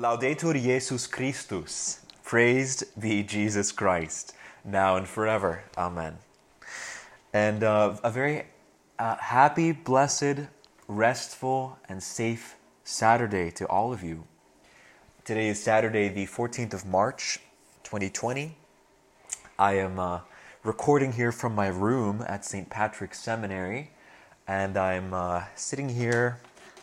Laudetur Jesus Christus. Praised be Jesus Christ, now and forever. Amen. And uh, a very uh, happy, blessed, restful, and safe Saturday to all of you. Today is Saturday, the 14th of March, 2020. I am uh, recording here from my room at St. Patrick's Seminary, and I'm uh, sitting here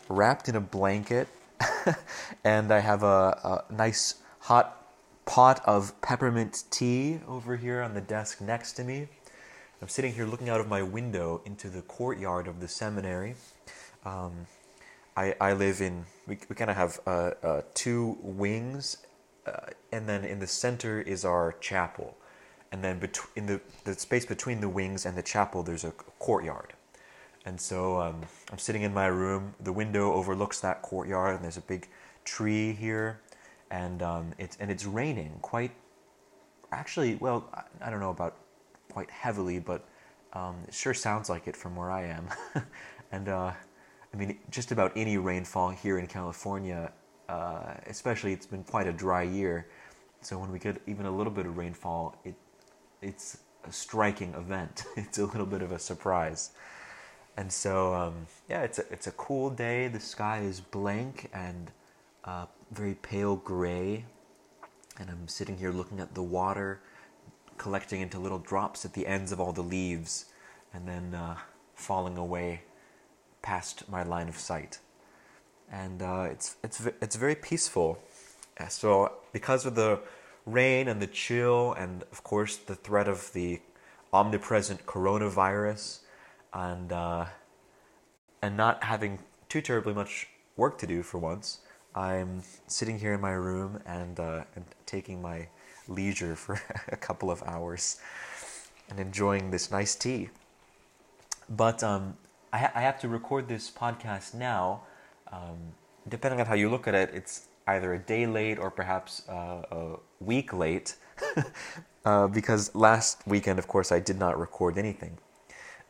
wrapped in a blanket, and I have a, a nice hot pot of peppermint tea over here on the desk next to me. I'm sitting here looking out of my window into the courtyard of the seminary. Um, I, I live in, we, we kind of have uh, uh, two wings, uh, and then in the center is our chapel. And then bet- in the, the space between the wings and the chapel, there's a courtyard. And so um, I'm sitting in my room. The window overlooks that courtyard, and there's a big tree here and um, it's and it's raining quite. Actually, well, I don't know about quite heavily, but um, it sure sounds like it from where I am. and uh, I mean, just about any rainfall here in California, uh, especially it's been quite a dry year. So when we get even a little bit of rainfall, it it's a striking event. it's a little bit of a surprise. And so, um, yeah, it's a, it's a cool day. The sky is blank and uh, very pale gray, and I'm sitting here looking at the water collecting into little drops at the ends of all the leaves and then uh, falling away past my line of sight. And uh, it's, it's, it's very peaceful. So, because of the rain and the chill, and of course the threat of the omnipresent coronavirus, and, uh, and not having too terribly much work to do for once, I'm sitting here in my room and, uh, and taking my leisure for a couple of hours and enjoying this nice tea. But um, I, ha- I, have to record this podcast now. Um, depending on how you look at it, it's either a day late or perhaps uh, a week late. uh, because last weekend, of course, I did not record anything.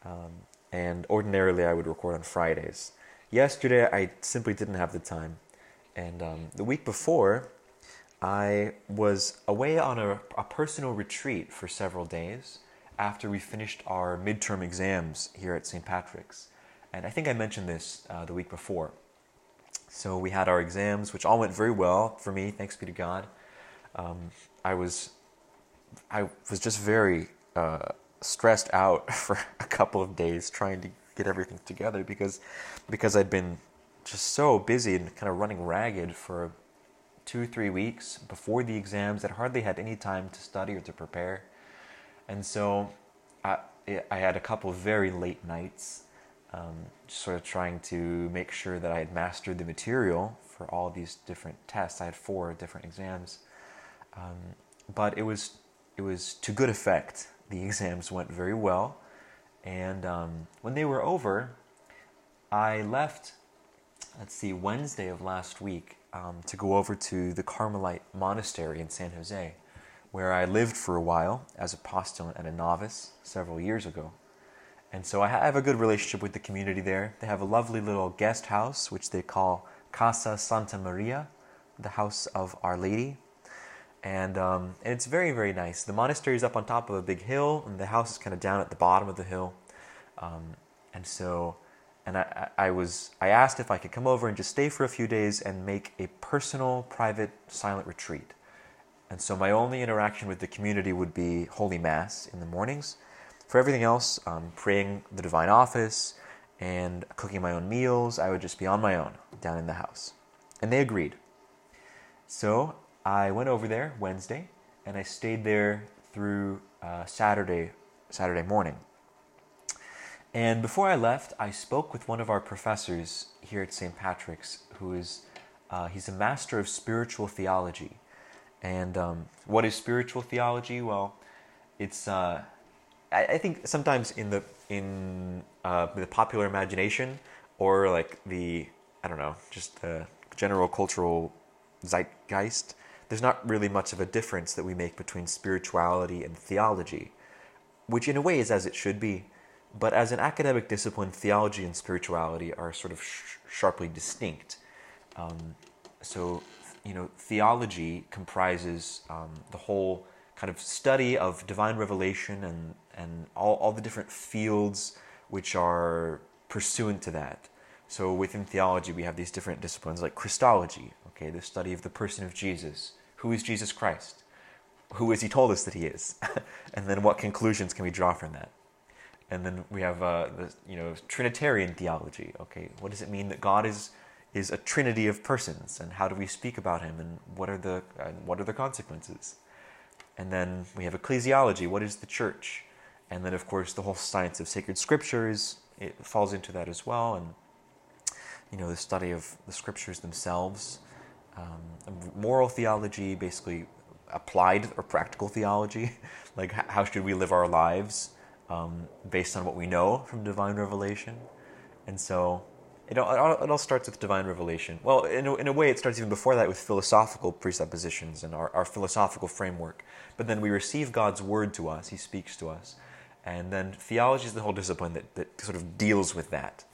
Um, and ordinarily, I would record on Fridays. Yesterday, I simply didn't have the time. And um, the week before, I was away on a, a, personal retreat for several days after we finished our midterm exams here at St. Patrick's. And I think I mentioned this uh, the week before. So we had our exams, which all went very well for me, thanks be to God. Um, I was, I was just very uh, stressed out for a couple of days trying to get everything together because, because I'd been just so busy and kind of running ragged for two, three weeks before the exams that hardly had any time to study or to prepare. And so I, I had a couple of very late nights, um, just sort of trying to make sure that I had mastered the material for all these different tests. I had four different exams. Um, but it was, it was to good effect. The exams went very well. And um, when they were over, I left let's see, Wednesday of last week um, to go over to the Carmelite Monastery in San Jose, where I lived for a while as a postulant and a novice several years ago. And so I have a good relationship with the community there. They have a lovely little guest house, which they call Casa Santa Maria, the house of Our Lady. And, um, and it's very, very nice. The monastery is up on top of a big hill, and the house is kind of down at the bottom of the hill. Um, and so and I, I, was I asked if I could come over and just stay for a few days and make a personal, private, silent retreat. And so my only interaction with the community would be Holy Mass in the mornings. For everything else, um, praying the Divine Office and cooking my own meals, I would just be on my own down in the house. And they agreed. So I went over there Wednesday, and I stayed there through uh, Saturday Saturday morning. And before I left, I spoke with one of our professors here at St. Patrick's, who is uh, he's a master of spiritual theology. And um, what is spiritual theology? Well, it's uh, I, I, think sometimes in the in uh, the popular imagination or like the I don't know, just the general cultural zeitgeist, there's not really much of a difference that we make between spirituality and theology, which in a way is as it should be. But as an academic discipline, theology and spirituality are sort of sh- sharply distinct. Um, so, you know, theology comprises um, the whole kind of study of divine revelation and, and all, all the different fields which are pursuant to that. So within theology, we have these different disciplines like Christology, okay, the study of the person of Jesus. Who is Jesus Christ? Who is he told us that he is? and then what conclusions can we draw from that? And then we have uh, the you know Trinitarian theology. Okay, what does it mean that God is is a trinity of persons, and how do we speak about Him, and what are the what are the consequences? And then we have ecclesiology. What is the church? And then of course the whole science of sacred scriptures it falls into that as well, and you know the study of the scriptures themselves. Um, moral theology, basically applied or practical theology, like how should we live our lives um, based on what we know from divine revelation. And so it all, it all starts with divine revelation. Well, in a, in a way, it starts even before that with philosophical presuppositions and our, our philosophical framework. But then we receive God's word to us, He speaks to us. And then theology is the whole discipline that, that sort of deals with that.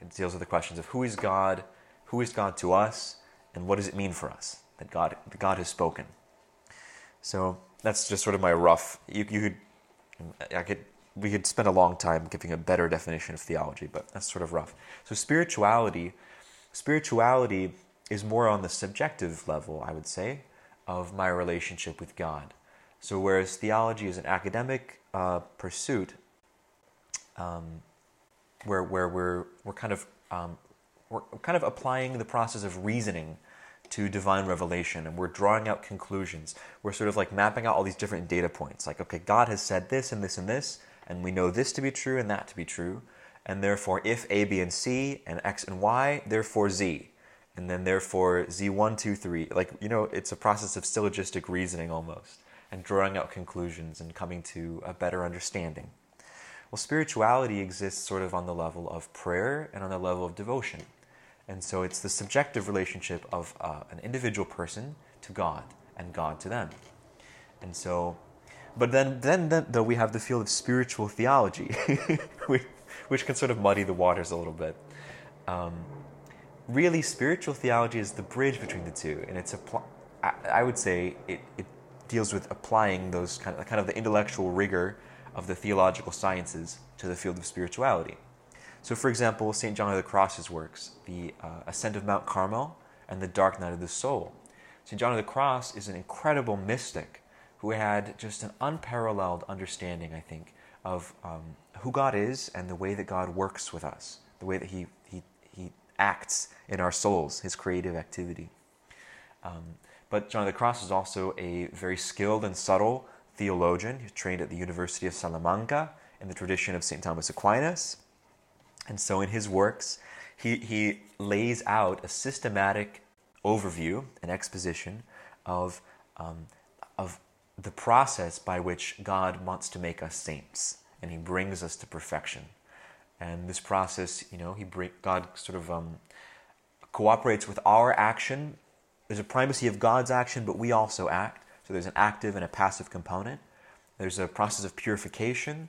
It deals with the questions of who is God, who is God to us, and what does it mean for us that God, that God has spoken. So that's just sort of my rough. You, you could, I could, we could spend a long time giving a better definition of theology, but that's sort of rough. So spirituality, spirituality is more on the subjective level, I would say, of my relationship with God. So whereas theology is an academic uh, pursuit, um, where where we're we're kind of um, we're kind of applying the process of reasoning to divine revelation and we're drawing out conclusions. We're sort of like mapping out all these different data points. Like, okay, God has said this and this and this, and we know this to be true and that to be true. And therefore, if A, B, and C, and X and Y, therefore Z. And then therefore Z1, 2, 3. Like, you know, it's a process of syllogistic reasoning almost, and drawing out conclusions and coming to a better understanding. Well, spirituality exists sort of on the level of prayer and on the level of devotion. And so it's the subjective relationship of uh, an individual person to God and God to them. And so, but then, then, then though, we have the field of spiritual theology, which can sort of muddy the waters a little bit. Um, really, spiritual theology is the bridge between the two, and it's a. I, I would say it, it deals with applying those kind of, kind of the intellectual rigor of the theological sciences to the field of spirituality. So, for example, St. John of the Cross's works, the uh, Ascent of Mount Carmel and the Dark Night of the Soul. St. John of the Cross is an incredible mystic who had just an unparalleled understanding, I think, of um, who God is and the way that God works with us, the way that He, he, he acts in our souls, His creative activity. Um, but John of the Cross is also a very skilled and subtle theologian. He trained at the University of Salamanca in the tradition of St. Thomas Aquinas. And so in his works, he, he lays out a systematic overview, an exposition of, um, of the process by which God wants to make us saints, and he brings us to perfection. And this process, you know, he bring, God sort of um, cooperates with our action. There's a primacy of God's action, but we also act. So there's an active and a passive component. There's a process of purification,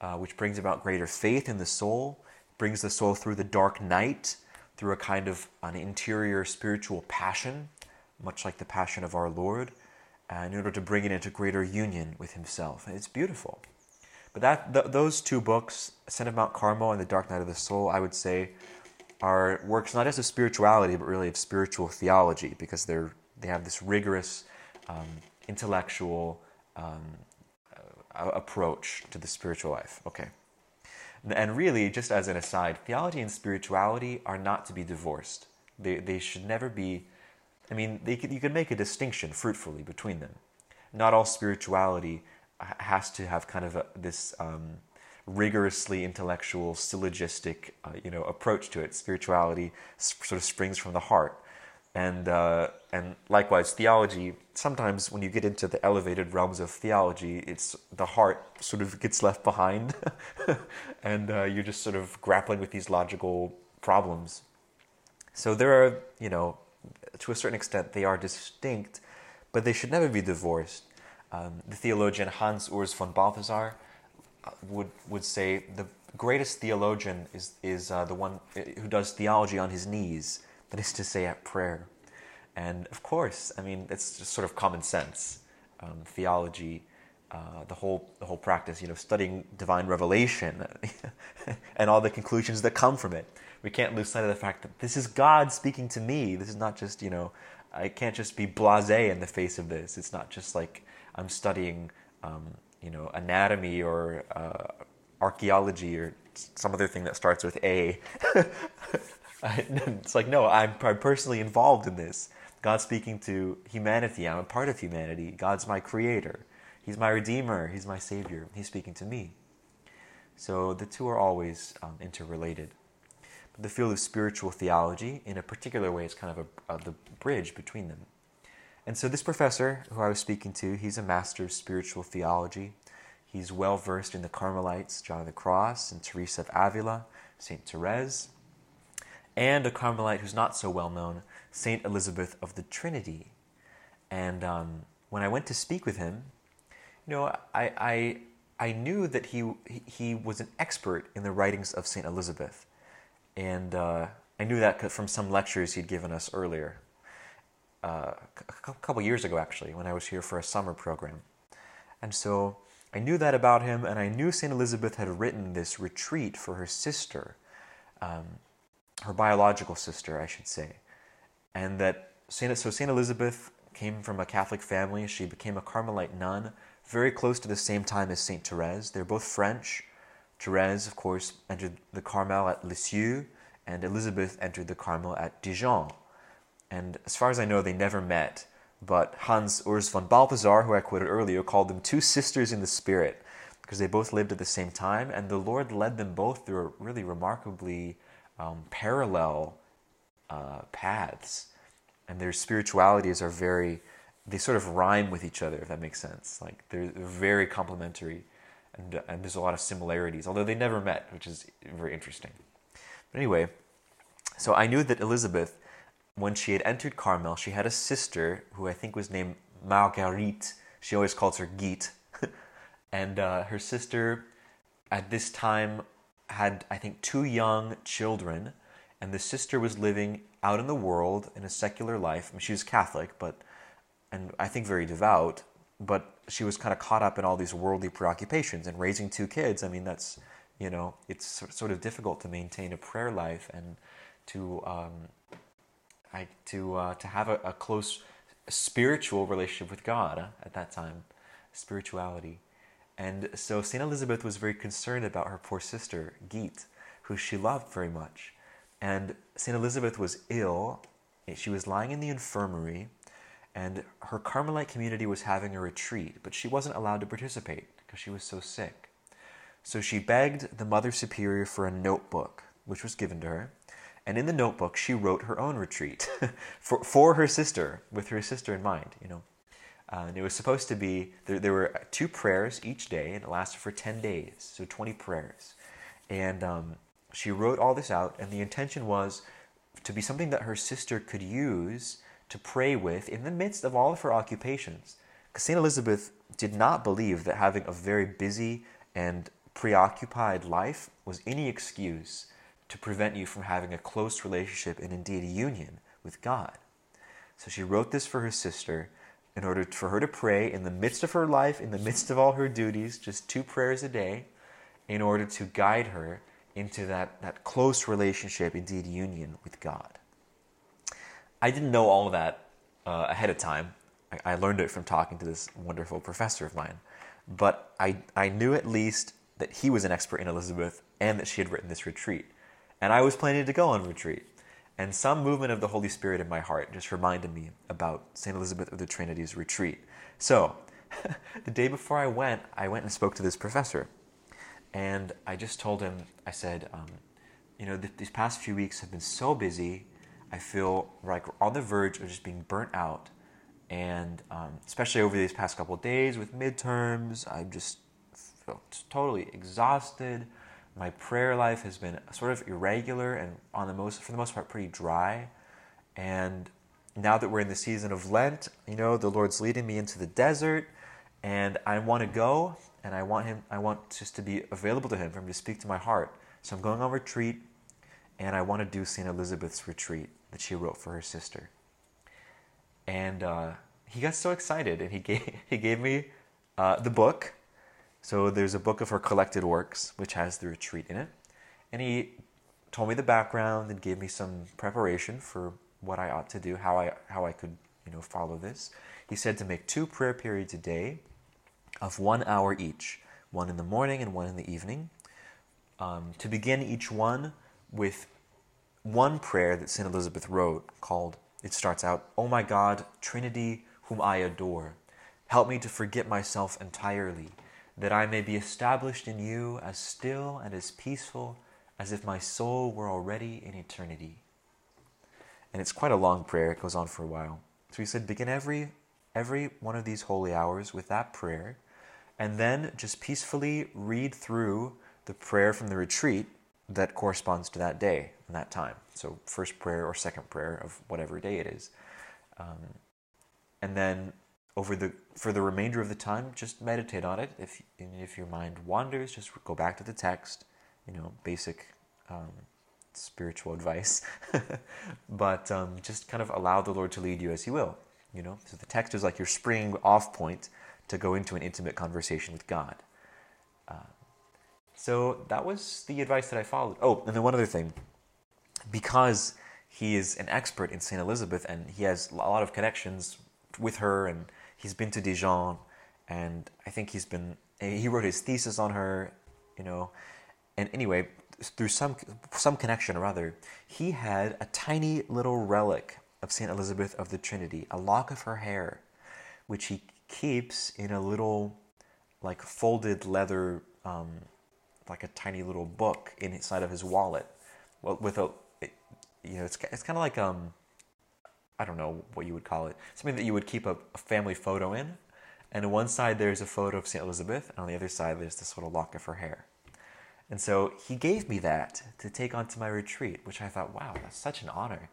uh, which brings about greater faith in the soul brings the soul through the dark night, through a kind of an interior spiritual passion, much like the passion of our Lord, in order to bring it into greater union with Himself. And it's beautiful. But that th- those two books, Ascent of Mount Carmel and The Dark Night of the Soul, I would say, are works not just of spirituality, but really of spiritual theology, because they're they have this rigorous um, intellectual um, uh, approach to the spiritual life. Okay. And really, just as an aside, theology and spirituality are not to be divorced. They, they should never be, I mean, could, you could make a distinction fruitfully between them. Not all spirituality has to have kind of a, this um, rigorously intellectual, syllogistic, uh, you know, approach to it. Spirituality sort of springs from the heart. And, uh, and likewise, theology, sometimes when you get into the elevated realms of theology, it's the heart sort of gets left behind, and uh, you're just sort of grappling with these logical problems. So there are, you know, to a certain extent, they are distinct, but they should never be divorced. Um, the theologian Hans Urs von Balthasar uh, would, would say the greatest theologian is, is uh, the one uh, who does theology on his knees that is to say, at prayer. And of course, I mean, it's just sort of common sense. Um, theology, uh, the whole the whole practice, you know, studying divine revelation and all the conclusions that come from it. We can't lose sight of the fact that this is God speaking to me. This is not just you know, I can't just be blasé in the face of this. It's not just like I'm studying, um, you know, anatomy or uh, archaeology or some other thing that starts with A. it's like no, I'm, I'm personally involved in this. God's speaking to humanity. I'm a part of humanity. God's my creator. He's my redeemer. He's my savior. He's speaking to me. So the two are always um, interrelated. But the field of spiritual theology, in a particular way, is kind of a, the bridge between them. And so this professor who I was speaking to, he's a master of spiritual theology. He's well versed in the Carmelites, John of the Cross, and Teresa of Avila, Saint Therese, and a Carmelite who's not so well known, Saint Elizabeth of the Trinity. And um, when I went to speak with him, you know, I, I, I knew that he, he was an expert in the writings of Saint Elizabeth. And uh, I knew that from some lectures he'd given us earlier, uh, a couple years ago actually, when I was here for a summer program. And so I knew that about him, and I knew St. Elizabeth had written this retreat for her sister, um, her biological sister, I should say. And that Saint, so St. Elizabeth came from a Catholic family. She became a Carmelite nun very close to the same time as Saint Therese. They're both French. Therese, of course, entered the Carmel at Lisieux, and Elizabeth entered the Carmel at Dijon. And as far as I know, they never met. But Hans Urs von Balthasar, who I quoted earlier, called them two sisters in the spirit because they both lived at the same time, and the Lord led them both through a really remarkably um, parallel uh, paths. And their spiritualities are very, they sort of rhyme with each other, if that makes sense. Like they're, they're very complementary, and, and there's a lot of similarities, although they never met, which is very interesting. But anyway, so I knew that Elizabeth when she had entered Carmel, she had a sister who I think was named Marguerite. She always calls her Guite. and uh, her sister at this time had, I think, two young children. And the sister was living out in the world in a secular life. I mean, she was Catholic, but, and I think very devout, but she was kind of caught up in all these worldly preoccupations. And raising two kids, I mean, that's, you know, it's sort of difficult to maintain a prayer life and to um, I, to uh, to have a, a, close spiritual relationship with God uh, at that time, spirituality. And so Saint Elizabeth was very concerned about her poor sister Guite, who she loved very much. And Saint Elizabeth was ill. She was lying in the infirmary, and her Carmelite community was having a retreat, but she wasn't allowed to participate because she was so sick. So she begged the Mother Superior for a notebook, which was given to her. And in the notebook, she wrote her own retreat for, for her sister, with her sister in mind, you know. Uh, and it was supposed to be, there, there were two prayers each day, and it lasted for 10 days, so 20 prayers. And um, she wrote all this out, and the intention was to be something that her sister could use to pray with in the midst of all of her occupations. Because St. Elizabeth did not believe that having a very busy and preoccupied life was any excuse to prevent you from having a close relationship and indeed a union with God. So she wrote this for her sister in order for her to pray in the midst of her life, in the midst of all her duties, just two prayers a day, in order to guide her into that, that close relationship, indeed union with God. I didn't know all of that uh, ahead of time. I, I learned it from talking to this wonderful professor of mine. But I, I knew at least that he was an expert in Elizabeth and that she had written this retreat. And I was planning to go on retreat. And some movement of the Holy Spirit in my heart just reminded me about St. Elizabeth of the Trinity's retreat. So, the day before I went, I went and spoke to this professor. And I just told him, I said, um, you know, th- these past few weeks have been so busy. I feel like we're on the verge of just being burnt out. And um, especially over these past couple days with midterms, I just felt totally exhausted my prayer life has been sort of irregular and on the most for the most part pretty dry and now that we're in the season of lent you know the lord's leading me into the desert and i want to go and i want him i want just to be available to him for him to speak to my heart so i'm going on retreat and i want to do st elizabeth's retreat that she wrote for her sister and uh, he got so excited, and he gave he gave me uh, the book. So there's a book of her collected works, which has the retreat in it, and he told me the background and gave me some preparation for what I ought to do, how I how I could you know follow this. He said to make two prayer periods a day, of one hour each, one in the morning and one in the evening. Um, to begin each one with one prayer that St. Elizabeth wrote called, it starts out, Oh my God, Trinity, whom I adore, help me to forget myself entirely, that I may be established in you as still and as peaceful as if my soul were already in eternity. And it's quite a long prayer, it goes on for a while. So he said, begin every every one of these holy hours with that prayer, and then just peacefully read through the prayer from the retreat that corresponds to that day and that time. So, first prayer or second prayer of whatever day it is. Um, and then over the for the remainder of the time, just meditate on it. If if your mind wanders, just go back to the text. You know, basic um, spiritual advice, but um, just kind of allow the Lord to lead you as He will. You know, so the text is like your spring off point to go into an intimate conversation with God. Uh, so that was the advice that I followed. Oh, and then one other thing. Because he is an expert in St. Elizabeth and he has a lot of connections with her and he's been to Dijon and I think he's been, he wrote his thesis on her, you know. And anyway, through some, some connection or other, he had a tiny little relic of St. Elizabeth of the Trinity, a lock of her hair, which he keeps in a little, like, folded leather um, like a tiny little book inside of his wallet, well, with a, you know, it's it's kind of like um, I don't know what you would call it, something that you would keep a, a family photo in, and on one side there's a photo of Saint Elizabeth, and on the other side there's this little lock of her hair. And so he gave me that to take onto my retreat, which I thought, wow, that's such an honor.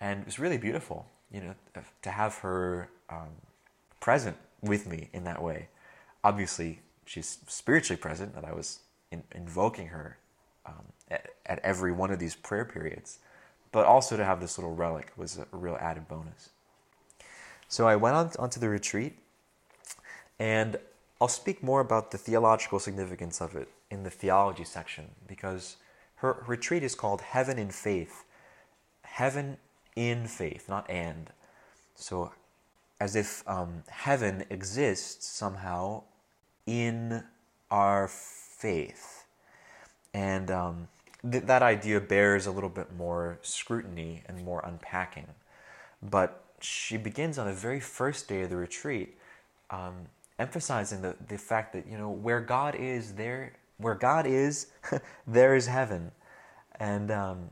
And it was really beautiful, you know, to have her um, present with me in that way. Obviously, she's spiritually present, and I was in, invoking her um, at, at, every one of these prayer periods. But also to have this little relic was a real added bonus. So I went on onto the retreat, and I'll speak more about the theological significance of it in the theology section because her retreat is called Heaven in Faith. Heaven in faith, not and. So, as if um, heaven exists somehow in our faith. And um, th- that idea bears a little bit more scrutiny and more unpacking. But she begins on the very first day of the retreat, um, emphasizing the, the fact that, you know, where God is, there, where God is, there is heaven. And um,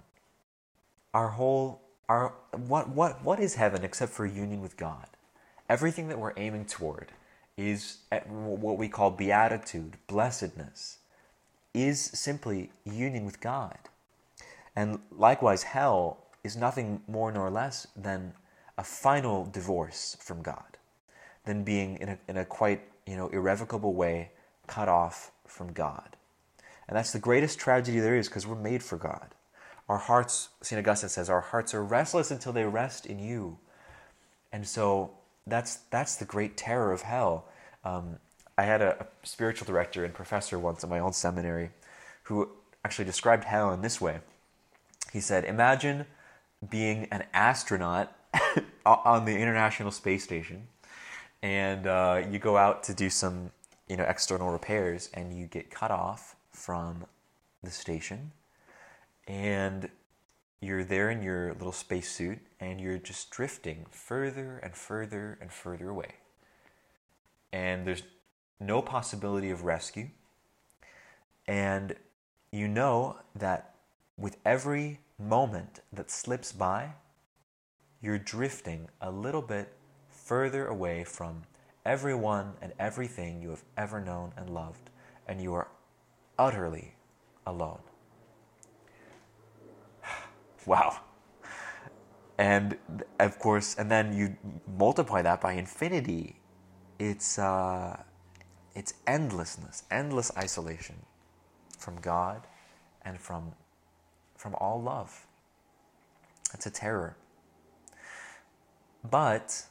our whole, our, what, what, what is heaven except for union with God? Everything that we're aiming toward is what we call beatitude, blessedness, is simply union with God. And likewise, hell is nothing more nor less than a final divorce from God, than being in a, in a quite you know irrevocable way cut off from God. And that's the greatest tragedy there is because we're made for God. Our hearts, St. Augustine says, our hearts are restless until they rest in you. And so that's that's the great terror of hell. Um, I had a, a, spiritual director and professor once at my old seminary who actually described hell in this way. He said, "Imagine being an astronaut on the International Space Station, and uh, you go out to do some, you know, external repairs, and you get cut off from the station, and you're there in your little spacesuit and you're just drifting further and further and further away. And there's no possibility of rescue. And you know that with every moment that slips by, you're drifting a little bit further away from everyone and everything you have ever known and loved, and you are utterly alone. Wow. And of course, and then you multiply that by infinity. It's uh, it's endlessness, endless isolation from God and from from all love. It's a terror. But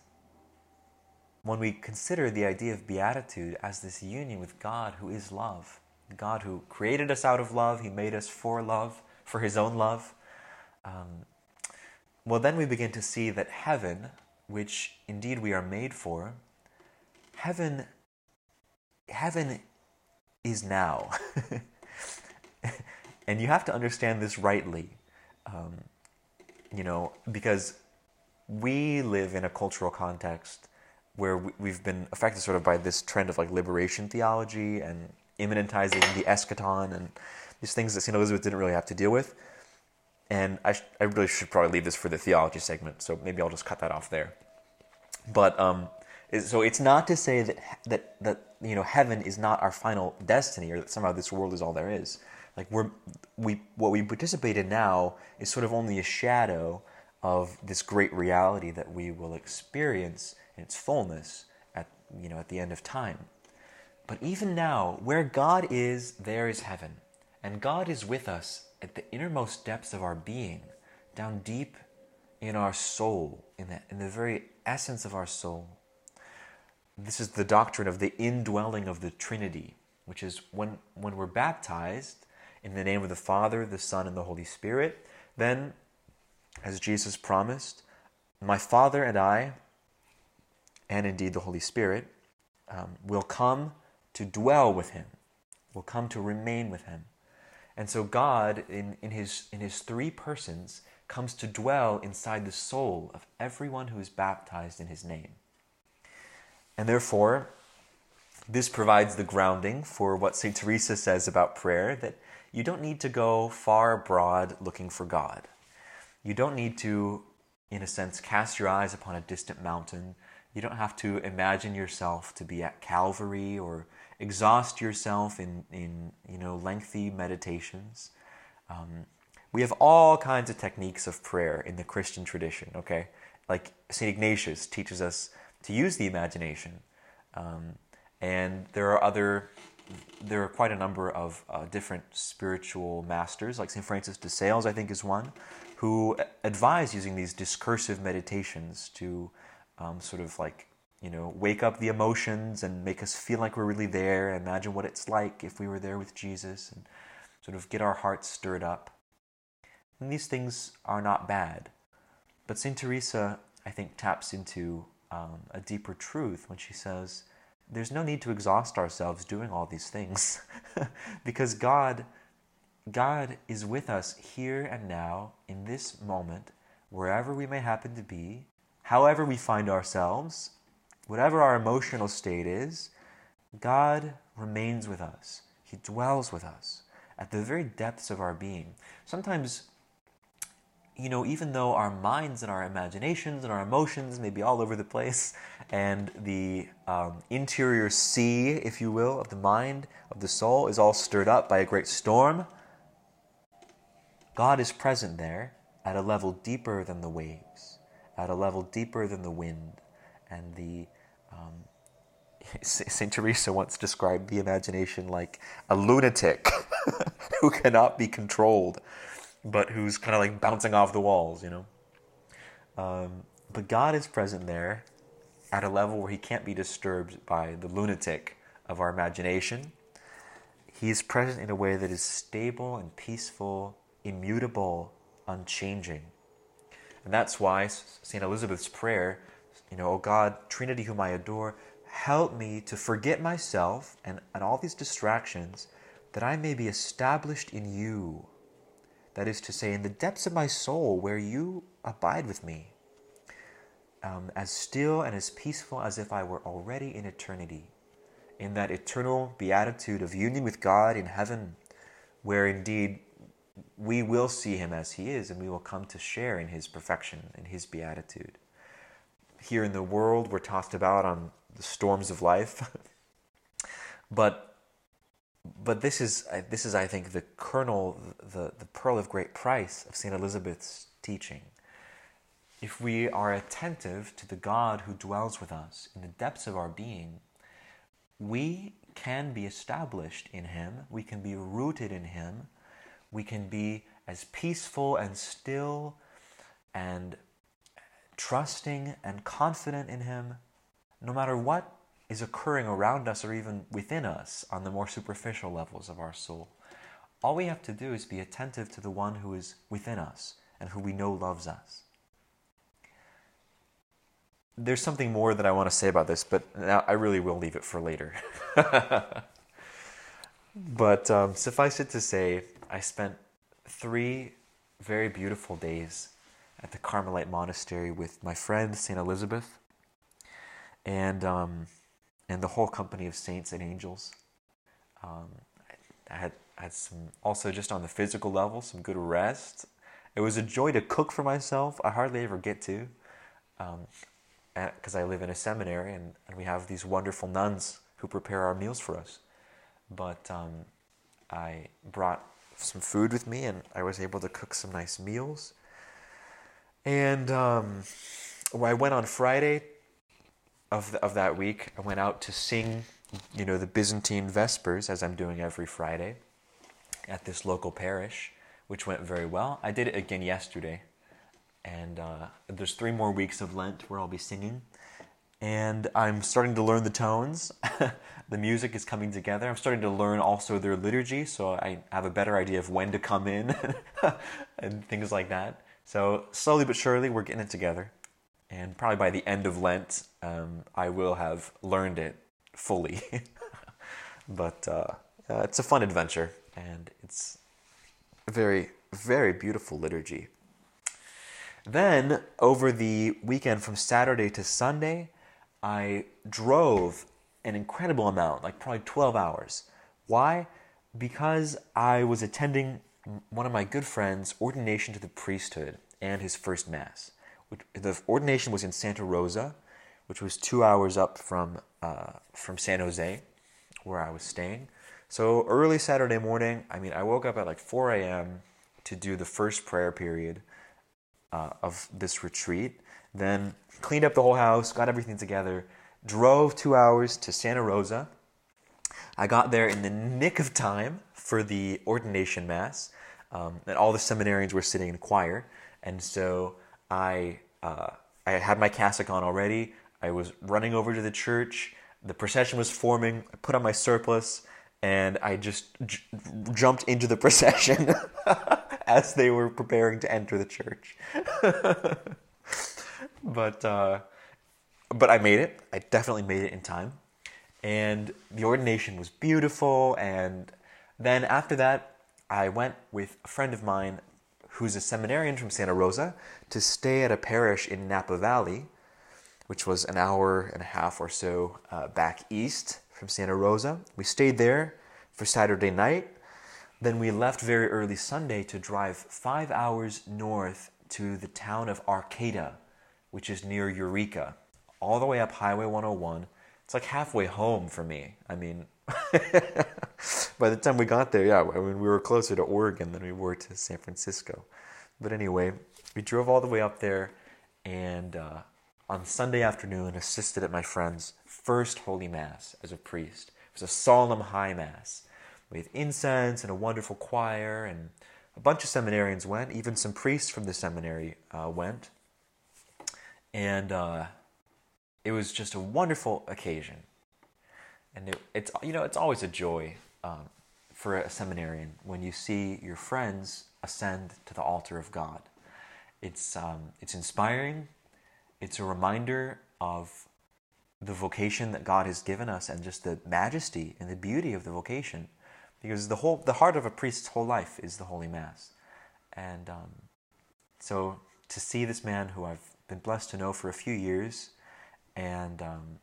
when we consider the idea of beatitude as this union with God who is love, God who created us out of love, He made us for love, for His own love, um, well, then we begin to see that heaven, which indeed we are made for, heaven, heaven is now. and you have to understand this rightly, um, you know, because we live in a cultural context where we've been affected sort of by this trend of like liberation theology and immanentizing the eschaton and these things that St. Elizabeth didn't really have to deal with. And I, sh- I really should probably leave this for the theology segment, so maybe I'll just cut that off there. But um, so it's not to say that that that you know heaven is not our final destiny, or that somehow this world is all there is. Like we're we what we participate in now is sort of only a shadow of this great reality that we will experience in its fullness at you know at the end of time. But even now, where God is, there is heaven, and God is with us at the innermost depths of our being, down deep in our soul, in the, in the very essence of our soul. This is the doctrine of the indwelling of the Trinity, which is when, when we're baptized in the name of the Father, the Son, and the Holy Spirit, then, as Jesus promised, my Father and I, and indeed the Holy Spirit, um, will come to dwell with him, will come to remain with him. And so God, in, in, his, in his three persons, comes to dwell inside the soul of everyone who is baptized in his name. And therefore, this provides the grounding for what St. Teresa says about prayer that you don't need to go far abroad looking for God. You don't need to, in a sense, cast your eyes upon a distant mountain. You don't have to imagine yourself to be at Calvary or exhaust yourself in, in you know, lengthy meditations. Um, we have all kinds of techniques of prayer in the Christian tradition, okay? Like St. Ignatius teaches us to use the imagination. Um, and there are other, there are quite a number of uh, different spiritual masters, like St. Francis de Sales, I think, is one, who advise using these discursive meditations to um, sort of like you know, wake up the emotions and make us feel like we're really there. and Imagine what it's like if we were there with Jesus and sort of get our hearts stirred up. And these things are not bad. But St. Teresa, I think, taps into um, a deeper truth when she says, there's no need to exhaust ourselves doing all these things because God God is with us here and now in this moment wherever we may happen to be however we find ourselves Whatever our emotional state is, God remains with us. He dwells with us at the very depths of our being. Sometimes, you know, even though our minds and our imaginations and our emotions may be all over the place, and the um, interior sea, if you will, of the mind, of the soul, is all stirred up by a great storm, God is present there at a level deeper than the waves, at a level deeper than the wind. And the um, Saint Teresa once described the imagination like a lunatic who cannot be controlled, but who's kind of like bouncing off the walls, you know. Um, but God is present there at a level where He can't be disturbed by the lunatic of our imagination. He is present in a way that is stable and peaceful, immutable, unchanging. And that's why St. Elizabeth's prayer you know, O God, Trinity whom I adore, help me to forget myself and, and all these distractions that I may be established in you. That is to say, in the depths of my soul where you abide with me, um, as still and as peaceful as if I were already in eternity, in that eternal beatitude of union with God in heaven, where indeed we will see him as he is and we will come to share in his perfection, in his beatitude here in the world we're tossed about on the storms of life. but but this is this is I think the kernel, the, the pearl of great price of Saint Elizabeth's teaching. If we are attentive to the God who dwells with us in the depths of our being, we can be established in Him, we can be rooted in Him, we can be as peaceful and still and trusting and confident in Him, no matter what is occurring around us or even within us on the more superficial levels of our soul. All we have to do is be attentive to the one who is within us and who we know loves us. There's something more that I want to say about this, but I really will leave it for later. but um, suffice it to say, I spent three very beautiful days at the Carmelite monastery with my friend Saint Elizabeth, and um, and the whole company of saints and angels. Um, I had had some also just on the physical level some good rest. It was a joy to cook for myself. I hardly ever get to, because um, I live in a seminary and, and we have these wonderful nuns who prepare our meals for us. But um, I brought some food with me and I was able to cook some nice meals. And um, I went on Friday of, the, of that week, I went out to sing, you know, the Byzantine Vespers, as I'm doing every Friday, at this local parish, which went very well. I did it again yesterday. And uh, there's three more weeks of Lent where I'll be singing. And I'm starting to learn the tones. the music is coming together. I'm starting to learn also their liturgy, so I have a better idea of when to come in and things like that. So, slowly but surely, we're getting it together and probably by the end of Lent, um, I will have learned it fully. but uh, uh, it's a fun adventure, and it's a very, very beautiful liturgy. Then, over the weekend from Saturday to Sunday, I drove an incredible amount, like probably 12 hours. Why? Because I was attending one of my good friends' ordination to the priesthood and his first Mass the ordination was in Santa Rosa, which was two hours up from uh, from San Jose, where I was staying. So early Saturday morning, I mean, I woke up at like 4 a.m. to do the first prayer period uh, of this retreat. Then cleaned up the whole house, got everything together, drove two hours to Santa Rosa. I got there in the nick of time for the ordination mass, um, and all the seminarians were sitting in choir, and so I uh, I had my cassock on already. I was running over to the church. The procession was forming. I put on my surplice and I just j- jumped into the procession as they were preparing to enter the church. but uh, but I made it. I definitely made it in time, and the ordination was beautiful. And then after that, I went with a friend of mine who's a seminarian from Santa Rosa, to stay at a parish in Napa Valley, which was an hour and a half or so uh, back east from Santa Rosa. We stayed there for Saturday night. Then we left very early Sunday to drive five hours north to the town of Arcata, which is near Eureka, all the way up Highway 101. It's like halfway home for me. I mean, by the time we got there, yeah, I mean, we were closer to Oregon than we were to San Francisco. But anyway, we drove all the way up there and uh, on Sunday afternoon assisted at my friend's first Holy Mass as a priest. It was a solemn high Mass with incense and a wonderful choir, and a bunch of seminarians went, even some priests from the seminary uh, went. And uh, it was just a wonderful occasion and it, it's you know it's always a joy um, for a seminarian when you see your friends ascend to the altar of God. It's um, it's inspiring. It's a reminder of the vocation that God has given us and just the majesty and the beauty of the vocation, because the whole the heart of a priest's whole life is the Holy Mass, and um, so to see this man who I've been blessed to know for a few years, and um,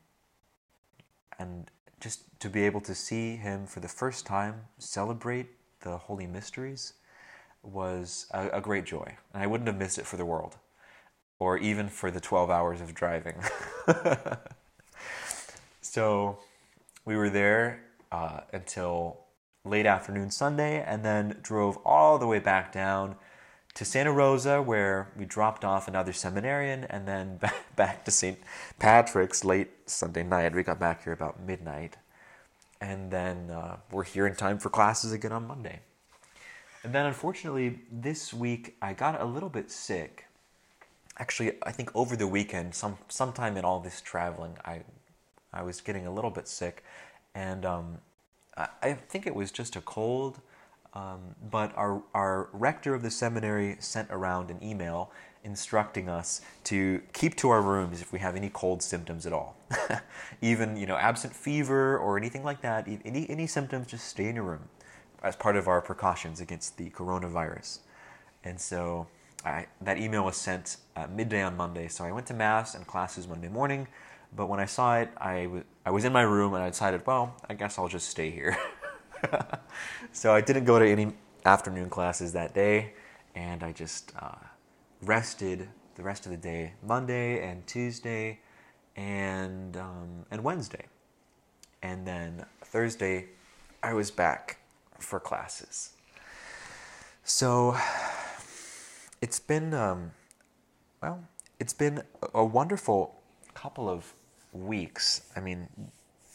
and just to be able to see him for the first time celebrate the holy mysteries was a, a, great joy. And I wouldn't have missed it for the world, or even for the 12 hours of driving. so we were there uh, until late afternoon Sunday, and then drove all the way back down to Santa Rosa, where we dropped off another seminarian, and then back to St. Patrick's late Sunday night. We got back here about midnight, and then uh, we're here in time for classes again on Monday. And then, unfortunately, this week I got a little bit sick. Actually, I think over the weekend, some sometime in all this traveling, I I was getting a little bit sick, and um, I, I think it was just a cold. Um, but our, our rector of the seminary sent around an email instructing us to keep to our rooms if we have any cold symptoms at all. Even, you know, absent fever or anything like that, any, any symptoms, just stay in your room as part of our precautions against the coronavirus. And so I, that email was sent at midday on Monday. So I went to Mass and classes Monday morning. But when I saw it, I, w- I was in my room and I decided, well, I guess I'll just stay here. so I didn't go to any afternoon classes that day. And I just uh, rested the rest of the day, Monday and Tuesday and, um, and Wednesday. And then Thursday, I was back for classes. So it's been, um, well, it's been a wonderful couple of weeks. I mean,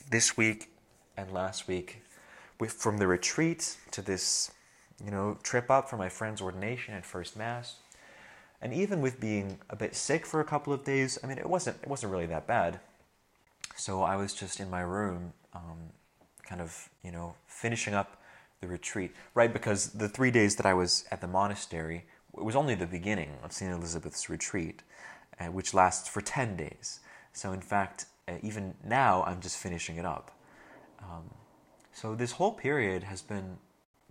this week and last week, with, from the retreat to this, you know, trip up for my friend's ordination at First Mass, and even with being a bit sick for a couple of days, I mean, it wasn't it wasn't really that bad. So I was just in my room, um, kind of, you know, finishing up the retreat, right? Because the three days that I was at the monastery, it was only the beginning of St. Elizabeth's retreat, uh, which lasts for 10 days. So, in fact, uh, even now, I'm just finishing it up. Um, so, this whole period has been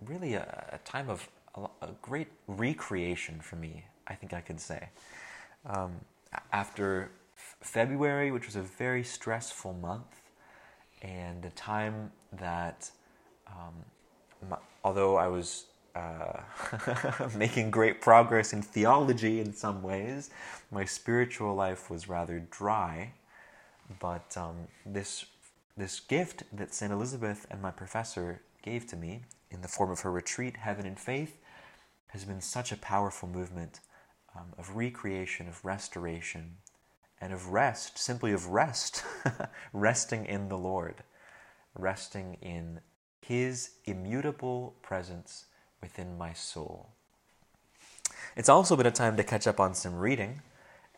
really a, a time of a, a, great recreation for me, I think I could say. Um, after f- February, which was a very stressful month, and a time that um, although I was uh, making great progress in theology in some ways, my spiritual life was rather dry. But um, this this gift that Saint Elizabeth and my professor gave to me in the form of her retreat, Heaven in Faith, has been such a powerful movement um, of recreation, of restoration, and of rest, simply of rest, resting in the Lord, resting in his immutable presence within my soul. It's also been a time to catch up on some reading,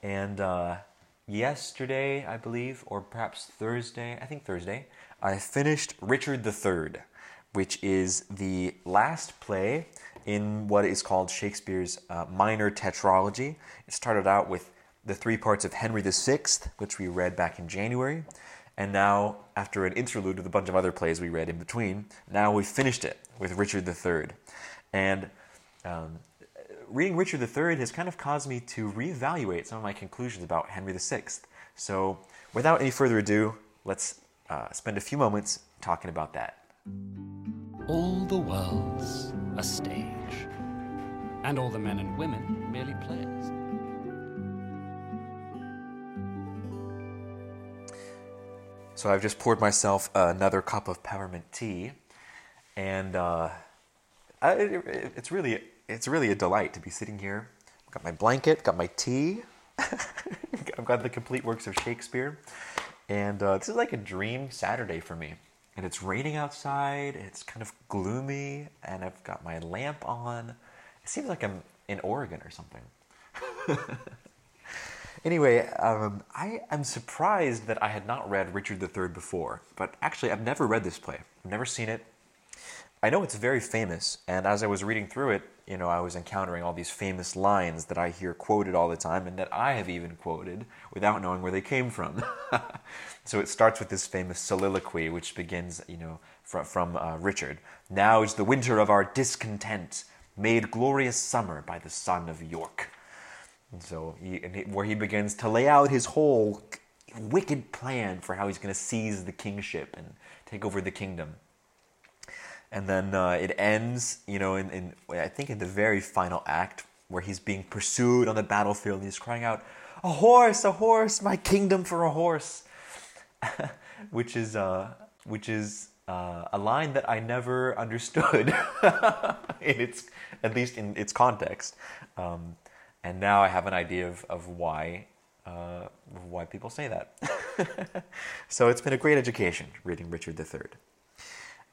and uh, yesterday, I believe, or perhaps Thursday, I think Thursday, I finished Richard III, which is the last play in what is called Shakespeare's uh, minor tetralogy. It started out with the three parts of Henry VI, which we read back in January. And now, after an interlude with a bunch of other plays we read in between, now we've finished it with Richard III. And um, reading Richard III has kind of caused me to reevaluate some of my conclusions about Henry VI. So, without any further ado, let's uh, spend a few moments talking about that. All the world's a stage, and all the men and women merely players. So I've just poured myself another cup of peppermint tea, and uh, I, it, it's really it's really a delight to be sitting here. I've got my blanket, got my tea. I've got the complete works of Shakespeare, and uh, this is like a dream Saturday for me. And it's raining outside. It's kind of gloomy, and I've got my lamp on. It seems like I'm in Oregon or something. Anyway, um, I am surprised that I had not read Richard III before, but actually, I've never read this play. I've never seen it. I know it's very famous, and as I was reading through it, you know, I was encountering all these famous lines that I hear quoted all the time, and that I have even quoted without knowing where they came from. so it starts with this famous soliloquy, which begins, you know, from, from uh, Richard. Now is the winter of our discontent, made glorious summer by the son of York. And so, he, and he, where he begins to lay out his whole wicked plan for how he's going to seize the kingship and take over the kingdom. And then uh, it ends, you know, in, in, I think in the very final act where he's being pursued on the battlefield and he's crying out, "A horse, a horse, my kingdom for a horse," which is uh, which is uh, a line that I never understood in its at least in its context. Um, and now I have an idea of, of why uh, why people say that. so it's been a great education reading Richard III.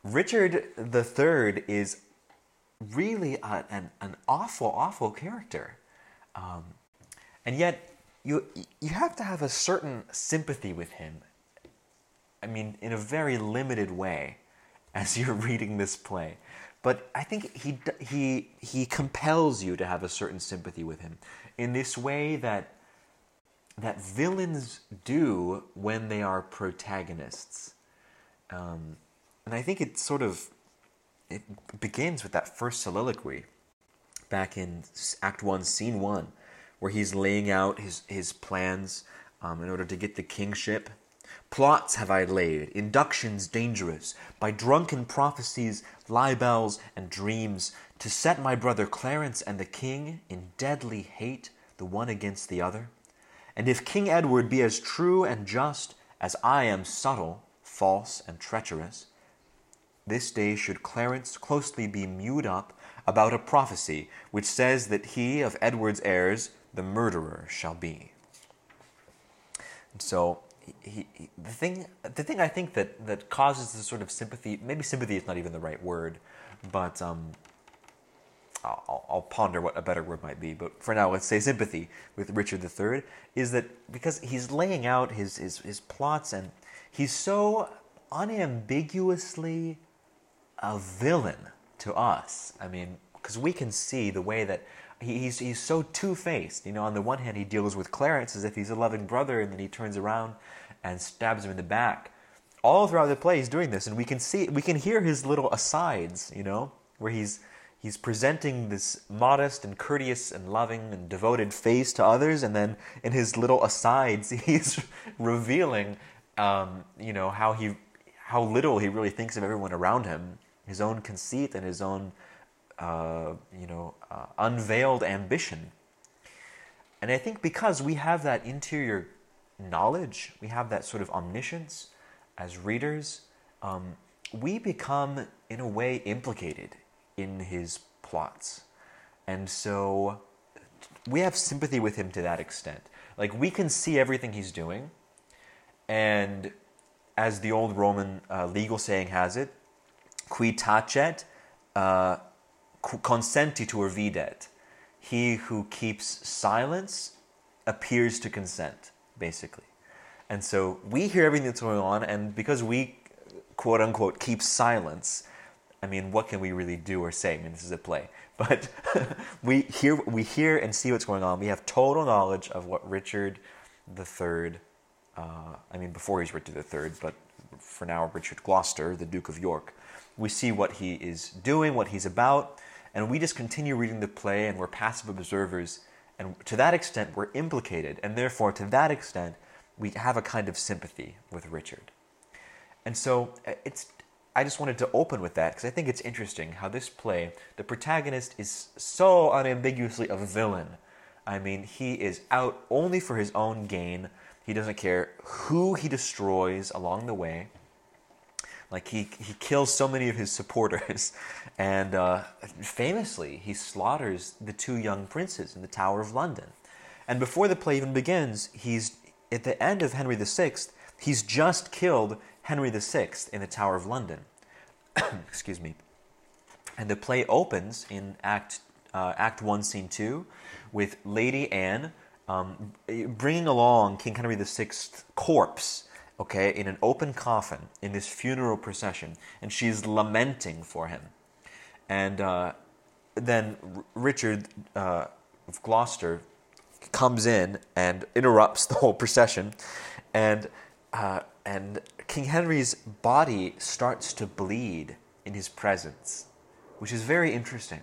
Richard III is really a, an, an awful, awful character. Um, and yet, you, you have to have a certain sympathy with him I mean, in a very limited way as you're reading this play. But I think he, he, he compels you to have a certain sympathy with him in this way that, that villains do when they are protagonists. Um, and I think it sort of it begins with that first soliloquy back in Act 1, Scene 1, where he's laying out his, his plans um, in order to get the kingship. Plots have I laid, inductions dangerous, by drunken prophecies, libels, and dreams, to set my brother Clarence and the king in deadly hate, the one against the other. And if King Edward be as true and just as I am subtle, false, and treacherous, this day should Clarence closely be mewed up about a prophecy which says that he of Edward's heirs the murderer shall be. And so he, he, the thing the thing I think that that causes this sort of sympathy maybe sympathy is not even the right word, but um, I'll, I'll, ponder what a better word might be. But for now, let's say sympathy with Richard III is that because he's laying out his his, his plots and he's so unambiguously a villain to us. I mean, because we can see the way that he's, he's so two faced. You know, on the one hand, he deals with Clarence as if he's a loving brother, and then he turns around and stabs him in the back. All throughout the play, he's doing this, and we can see, we can hear his little asides. You know, where he's he's presenting this modest and courteous and loving and devoted face to others, and then in his little asides, he's revealing, um, you know, how he how little he really thinks of everyone around him, his own conceit and his own uh, you know, uh, unveiled ambition. And I think because we have that interior knowledge, we have that sort of omniscience as readers, um, we become, in a way, implicated in his plots. And so we have sympathy with him to that extent. Like, we can see everything he's doing, and as the old Roman uh, legal saying has it, qui tacet, uh, consentitur videt. He who keeps silence appears to consent, basically. And so we hear everything that's going on, and because we, quote unquote, keep silence, I mean, what can we really do or say? I mean, this is a play. But we, hear, we hear and see what's going on. We have total knowledge of what Richard III, uh, I mean, before he's Richard III, but for now, Richard Gloucester, the Duke of York. We see what he is doing, what he's about, and we just continue reading the play and we're passive observers. And to that extent, we're implicated. And therefore, to that extent, we have a kind of sympathy with Richard. And so uh, it's, I just wanted to open with that because I think it's interesting how this play, the protagonist is so unambiguously a villain. I mean, he is out only for his own gain. He doesn't care who he destroys along the way. Like he, he kills so many of his supporters, and uh, famously he slaughters the two young princes in the Tower of London. And before the play even begins, he's at the end of Henry VI. He's just killed Henry VI in the Tower of London. Excuse me. And the play opens in Act uh, Act One, Scene Two, with Lady Anne um, bringing along King Henry VI's corpse okay, in an open coffin in this funeral procession, and she's lamenting for him. And uh, then Richard uh, of Gloucester comes in and interrupts the whole procession, and uh, and King Henry's body starts to bleed in his presence, which is very interesting.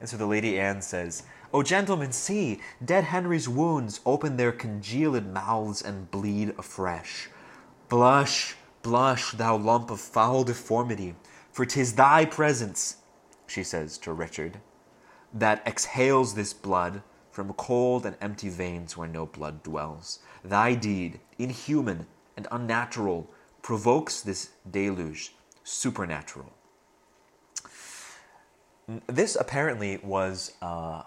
And so the Lady Anne says, O gentlemen, see, dead Henry's wounds open their congealed mouths and bleed afresh. Blush, blush, thou lump of foul deformity, for 'tis thy presence, she says to Richard, that exhales this blood from cold and empty veins where no blood dwells. Thy deed, inhuman and unnatural, provokes this deluge, supernatural. This apparently was, uh,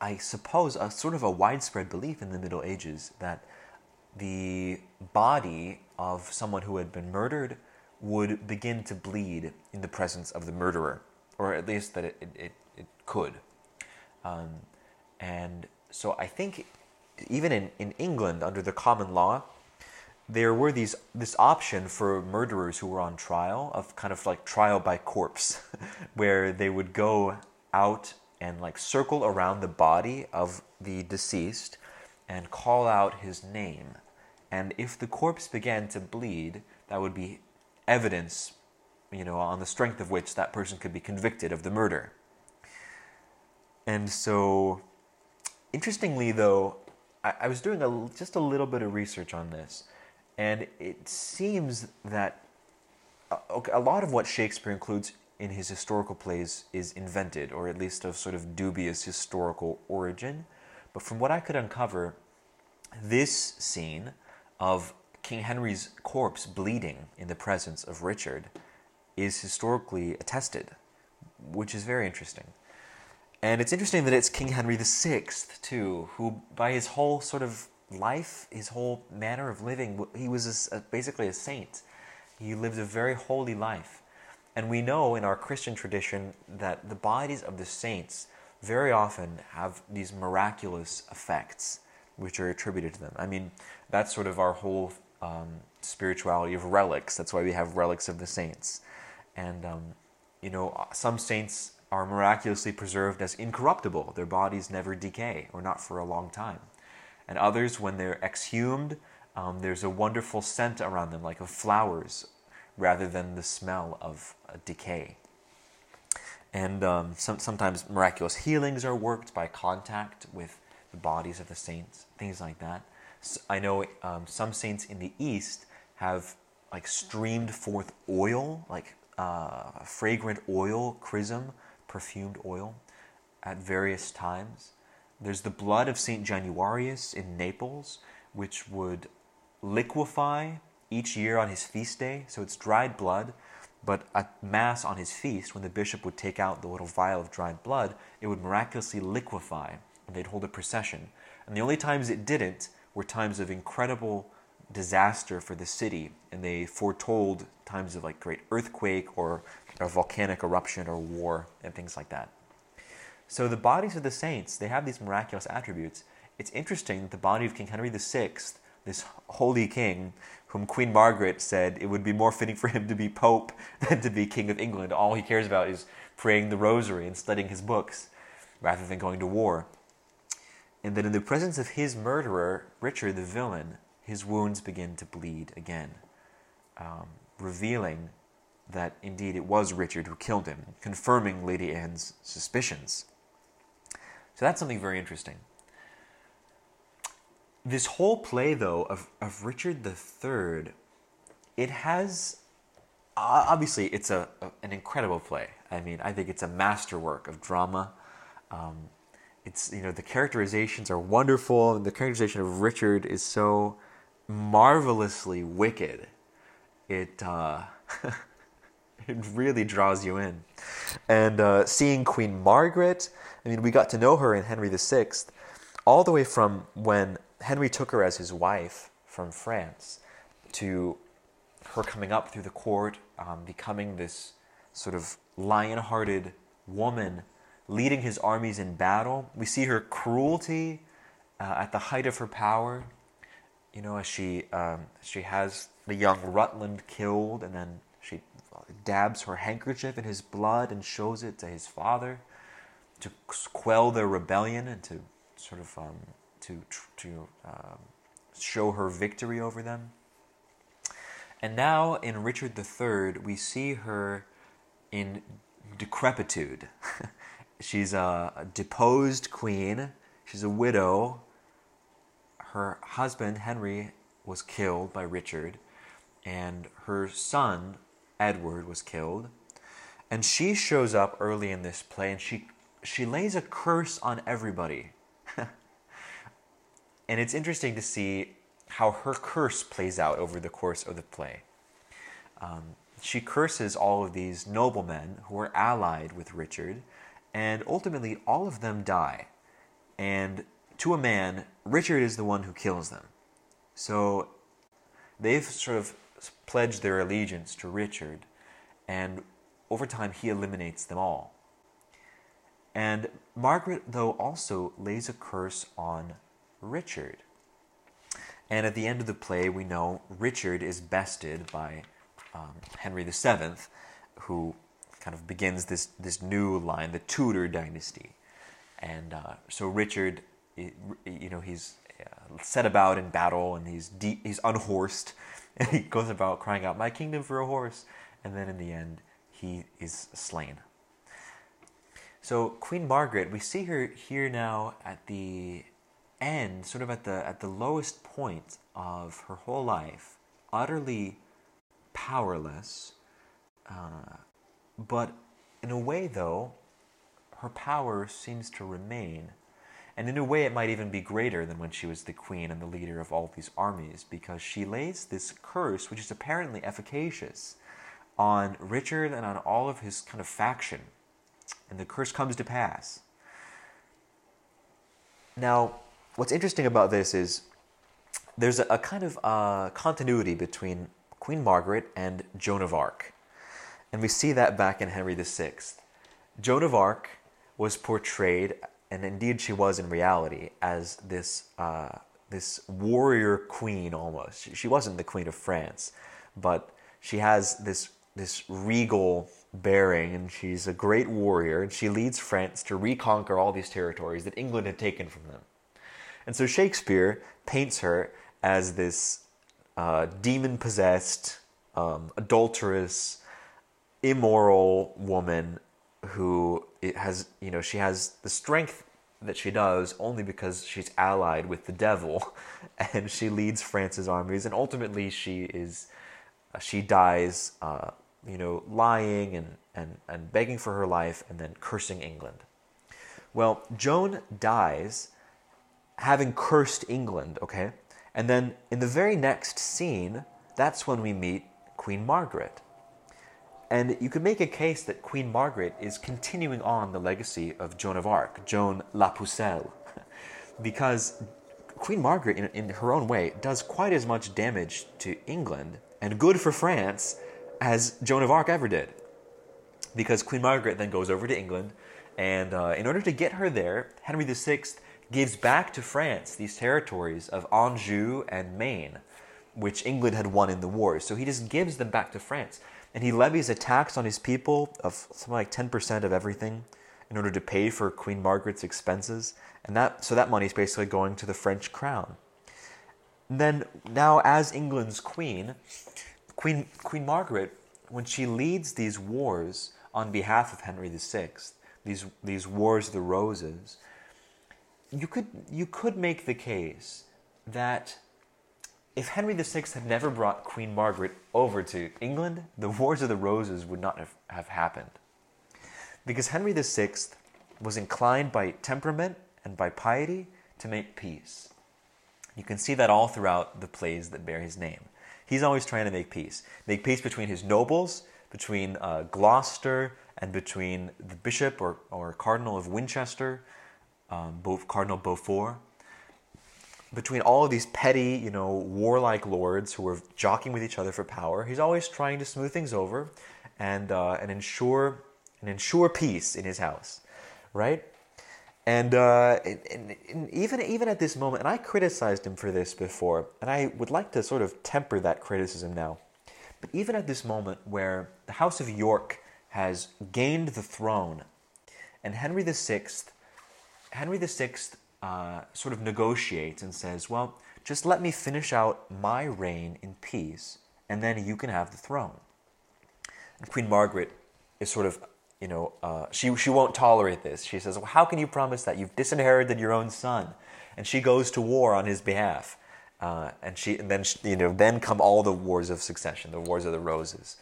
I suppose, a sort of a widespread belief in the Middle Ages that the body of someone who had been murdered would begin to bleed in the presence of the murderer, or at least that it, it, it could. Um, and so I think even in, in England, under the common law, there were these this option for murderers who were on trial of kind of like trial by corpse, where they would go out and like circle around the body of the deceased and call out his name. And if the corpse began to bleed, that would be evidence, you know, on the strength of which that person could be convicted of the murder. And so, interestingly, though, I, I was doing a, just a little bit of research on this, and it seems that uh, a, a lot of what Shakespeare includes in his historical plays is invented, or at least of sort of dubious historical origin. But from what I could uncover, this scene of King Henry's corpse bleeding in the presence of Richard is historically attested, which is very interesting. And it's interesting that it's King Henry VI, too, who, by his whole sort of life, his whole manner of living, he was a, basically a saint. He lived a very holy life. And we know in our Christian tradition that the bodies of the saints very often have these miraculous effects which are attributed to them. I mean, that's sort of our whole um, spirituality of relics. That's why we have relics of the saints. And, um, you know, some saints are miraculously preserved as incorruptible. Their bodies never decay, or not for a long time. And others, when they're exhumed, um, there's a wonderful scent around them, like of flowers, rather than the smell of decay. And um, some, sometimes miraculous healings are worked by contact with the bodies of the saints, things like that. So I know um, some saints in the East have like streamed forth oil, like uh, fragrant oil, chrism, perfumed oil at various times. There's the blood of St. Januarius in Naples, which would liquefy each year on his feast day. So it's dried blood, but at Mass on his feast, when the bishop would take out the little vial of dried blood, it would miraculously liquefy, and they'd hold a procession. And the only times it didn't were times of incredible disaster for the city, and they foretold times of like great earthquake or a volcanic eruption or war and things like that. So the bodies of the saints, they have these miraculous attributes. It's interesting that the body of King Henry VI, this holy king, whom Queen Margaret said it would be more fitting for him to be Pope than to be King of England. All he cares about is praying the rosary and studying his books rather than going to war. And that in the presence of his murderer, Richard the villain, his wounds begin to bleed again, um, revealing that indeed it was Richard who killed him, confirming Lady Anne's suspicions. So that's something very interesting. This whole play, though, of, of Richard III, it has obviously it's a, a, an incredible play. I mean, I think it's a masterwork of drama. Um, it's you know the characterizations are wonderful, and the characterization of Richard is so marvelously wicked. It uh, it really draws you in. And uh, seeing Queen Margaret, I mean, we got to know her in Henry VI, all the way from when Henry took her as his wife from France to her coming up through the court, um, becoming this sort of lion hearted woman, leading his armies in battle. We see her cruelty uh, at the height of her power. You know, as she um, she has the young Rutland killed, and then she dabs her handkerchief in his blood and shows it to his father to quell their rebellion and to sort of um, to to um, show her victory over them. And now in Richard III, we see her in decrepitude. She's a deposed queen. She's a widow. Her husband, Henry, was killed by Richard, and her son, Edward, was killed. And she shows up early in this play and she, she lays a curse on everybody. And it's interesting to see how her curse plays out over the course of the play. Um, she curses all of these noblemen who are allied with Richard, and ultimately all of them die. And to a man, Richard is the one who kills them. So they've sort of pledged their allegiance to Richard, and over time he eliminates them all. And Margaret, though, also lays a curse on Richard. And at the end of the play, we know Richard is bested by um, Henry VII, who kind of begins this, this new line, the Tudor dynasty. And uh, so Richard, you know, he's uh, set about in battle and he's, de- he's unhorsed and he goes about crying out, My kingdom for a horse. And then in the end, he is slain. So Queen Margaret, we see her here now at the end, sort of at the at the lowest point of her whole life, utterly powerless. Uh, but in a way, though, her power seems to remain. And in a way, it might even be greater than when she was the queen and the leader of all these armies, because she lays this curse, which is apparently efficacious, on Richard and on all of his kind of faction. And the curse comes to pass. Now, what's interesting about this is there's a, a kind of uh, continuity between Queen Margaret and Joan of Arc. And we see that back in Henry VI. Joan of Arc was portrayed, and indeed she was in reality, as this, uh, this warrior queen almost. She wasn't the Queen of France, but she has this, this regal bearing, and she's a great warrior, and she leads France to reconquer all these territories that England had taken from them. And so Shakespeare paints her as this uh, demon possessed, um, adulterous, immoral woman who has, you know, she has the strength that she does only because she's allied with the devil and she leads France's armies and ultimately she is, uh, she dies, uh, you know, lying and, and, and begging for her life and then cursing England. Well, Joan dies having cursed England, okay? And then in the very next scene, that's when we meet Queen Margaret. And you could make a case that Queen Margaret is continuing on the legacy of Joan of Arc, Joan La Pucelle, because Queen Margaret, in, in her own way, does quite as much damage to England and good for France as Joan of Arc ever did. Because Queen Margaret then goes over to England, and uh, in order to get her there, Henry VI gives back to France these territories of Anjou and Maine, which England had won in the war. So he just gives them back to France. And he levies a tax on his people of something like 10% of everything in order to pay for Queen Margaret's expenses. And that, so that money is basically going to the French crown. And then, now as England's queen, Queen, queen Margaret, when she leads these wars on behalf of Henry VI, these, these wars of the roses, you could you could make the case that if Henry VI had never brought Queen Margaret over to England, the Wars of the Roses would not have, have happened. Because Henry VI was inclined by temperament and by piety to make peace. You can see that all throughout the plays that bear his name. He's always trying to make peace. Make peace between his nobles, between uh, Gloucester, and between the bishop or, or cardinal of Winchester, um, both Cardinal Beaufort, between all of these petty, you know, warlike lords who were jockeying with each other for power, he's always trying to smooth things over and uh, and ensure and ensure peace in his house, right? And, uh, and, and, even even at this moment, and I criticized him for this before, and I would like to sort of temper that criticism now. But even at this moment, where the House of York has gained the throne, and Henry VI Henry VI uh, sort of negotiates and says, Well, just let me finish out my reign in peace, and then you can have the throne. And Queen Margaret is sort of, you know, uh, she, she won't tolerate this. She says, Well, how can you promise that? You've disinherited your own son. And she goes to war on his behalf. Uh, and she, and then, you know, then come all the wars of succession, the wars of the roses,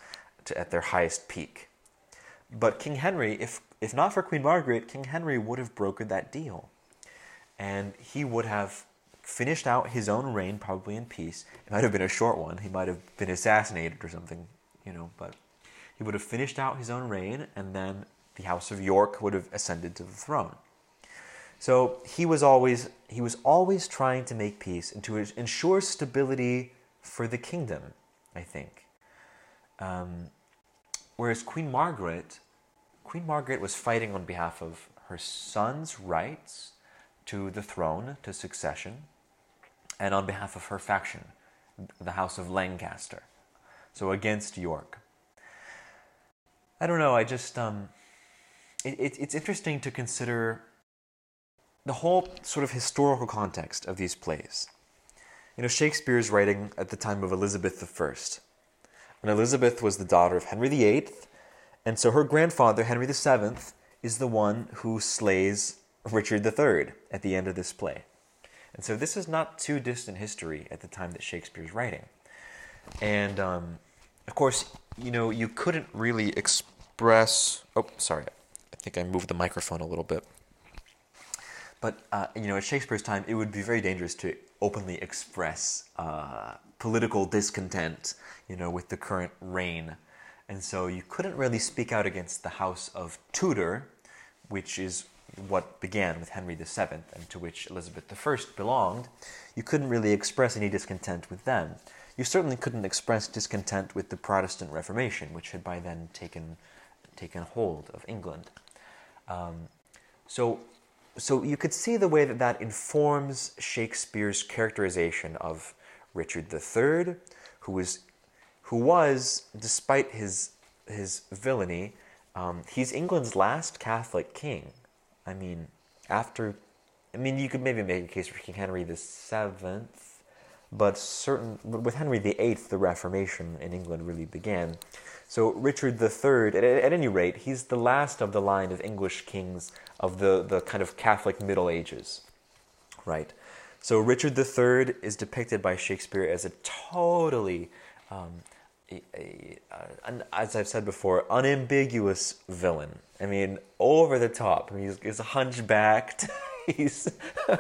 to, at their highest peak. But King Henry, if if not for Queen Margaret, King Henry would have brokered that deal. And he would have finished out his own reign, probably in peace. It might have been a short one. He might have been assassinated or something, you know, but he would have finished out his own reign, and then the House of York would have ascended to the throne. So he was always he was always trying to make peace and to ensure stability for the kingdom. I think. Um, whereas Queen Margaret Queen Margaret was fighting on behalf of her son's rights to the throne, to succession, and on behalf of her faction, the House of Lancaster. So against York. I don't know, I just, um, it, it, it's interesting to consider the whole sort of historical context of these plays. You know, Shakespeare is writing at the time of Elizabeth I. And Elizabeth was the daughter of Henry VIII, and so her grandfather, Henry VII, is the one who slays Richard III at the end of this play. And so this is not too distant history at the time that Shakespeare's writing. And um, of course, you know, you couldn't really express. Oh, sorry. I think I moved the microphone a little bit. But, uh, you know, at Shakespeare's time, it would be very dangerous to openly express uh, political discontent, you know, with the current reign. And so you couldn't really speak out against the House of Tudor, which is what began with Henry VII and to which Elizabeth I belonged, you couldn't really express any discontent with them. You certainly couldn't express discontent with the Protestant Reformation, which had by then taken, taken hold of England. Um, so, so you could see the way that that informs Shakespeare's characterization of Richard III, who was, who was despite his, his villainy, um, he's England's last Catholic king. I mean, after, I mean, you could maybe make a case for King Henry the Seventh, but certain with Henry the Eighth, the Reformation in England really began. So Richard the Third, at, at any rate, he's the last of the line of English kings of the, the kind of Catholic Middle Ages, right? So Richard the Third is depicted by Shakespeare as a totally um, an, as I've said before, unambiguous villain. I mean, over the top. I mean, he's, he's hunchbacked. he's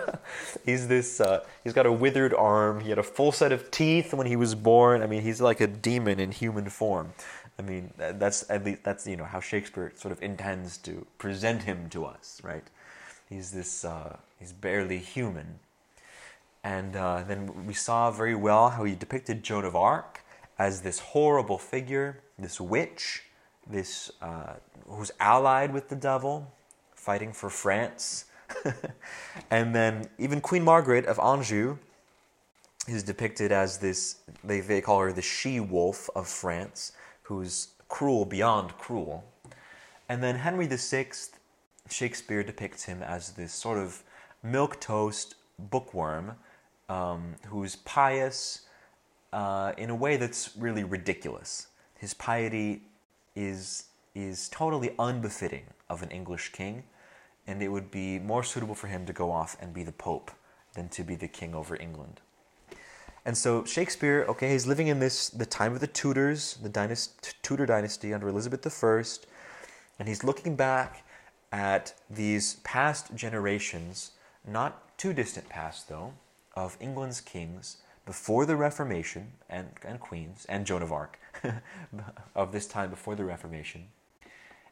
he's this. Uh, he's got a withered arm. He had a full set of teeth when he was born. I mean, he's like a demon in human form. I mean, that's at least that's you know how Shakespeare sort of intends to present him to us, right? He's this. Uh, he's barely human. And uh, then we saw very well how he depicted Joan of Arc as this horrible figure, this witch, this uh, who's allied with the devil, fighting for France. and then even Queen Margaret of Anjou is depicted as this, they, they call her the she wolf of France, who's cruel beyond cruel. And then Henry VI, Shakespeare depicts him as this sort of milk toast bookworm um, who's pious, uh, in a way that's really ridiculous. His piety is, is totally unbefitting of an English king, and it would be more suitable for him to go off and be the Pope than to be the king over England. And so Shakespeare, okay, he's living in this the time of the Tudors, the dynasty, Tudor dynasty under Elizabeth I, and he's looking back at these past generations, not too distant past though, of England's kings before the Reformation and, and queens and Joan of Arc of this time before the Reformation.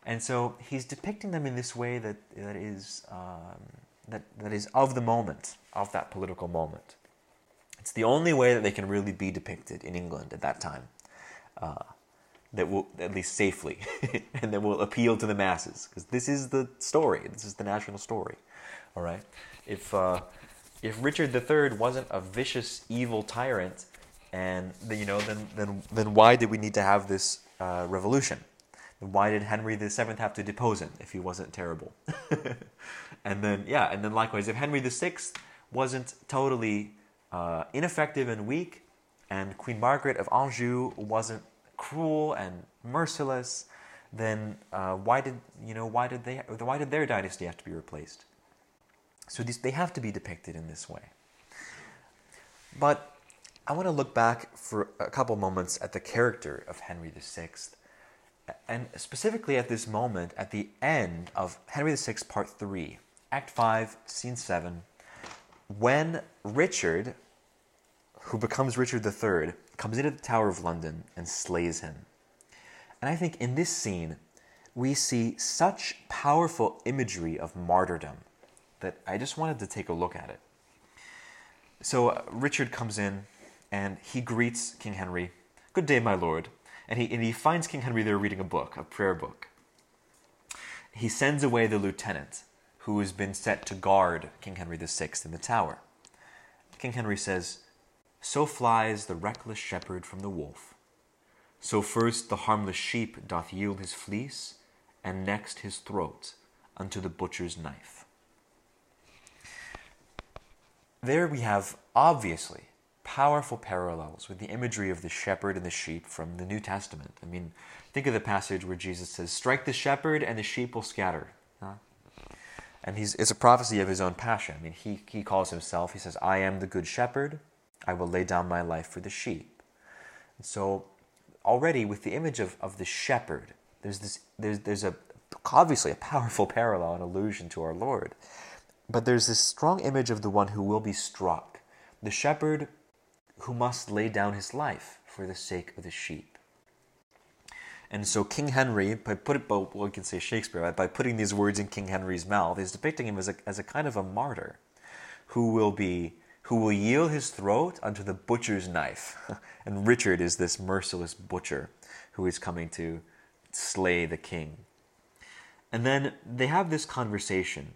And so he's depicting them in this way that, that, is, um, that, that is of the moment, of that political moment. It's the only way that they can really be depicted in England at that time. Uh, that will, at least safely, and that will appeal to the masses. Because this is the story, this is the national story. All right? If, uh, if Richard III wasn't a vicious, evil tyrant, and you know, then then then why did we need to have this uh, revolution? Why did Henry VII have to depose him if he wasn't terrible? and then yeah, and then likewise, if Henry VI wasn't totally uh, ineffective and weak, and Queen Margaret of Anjou wasn't cruel and merciless, then uh, why did you know why did they why did their dynasty have to be replaced? So these, they have to be depicted in this way. But I want to look back for a couple moments at the character of Henry VI, and specifically at this moment at the end of Henry VI, Part 3, Act 5, Scene 7, when Richard, who becomes Richard III, comes into the Tower of London and slays him. And I think in this scene, we see such powerful imagery of martyrdom that I just wanted to take a look at it. So uh, Richard comes in and he greets King Henry. Good day, my lord. And he, and he finds King Henry there reading a book, a prayer book. He sends away the lieutenant who has been set to guard King Henry VI in the tower. King Henry says, So flies the reckless shepherd from the wolf. So first the harmless sheep doth yield his fleece, and next his throat unto the butcher's knife. There we have obviously powerful parallels with the imagery of the shepherd and the sheep from the New Testament. I mean, think of the passage where Jesus says, Strike the shepherd and the sheep will scatter. And he's, it's a prophecy of his own passion. I mean, he, he calls himself, he says, I am the good shepherd, I will lay down my life for the sheep. And so, already with the image of, of the shepherd, there's, this, there's, there's a, obviously a powerful parallel and allusion to our Lord. But there's this strong image of the one who will be struck, the shepherd who must lay down his life for the sake of the sheep. And so King Henry, by put it, well, we can say Shakespeare, by putting these words in King Henry's mouth, is depicting him as a, as a kind of a martyr who will be who will yield his throat unto the butcher's knife. and Richard is this merciless butcher who is coming to slay the king. And then they have this conversation.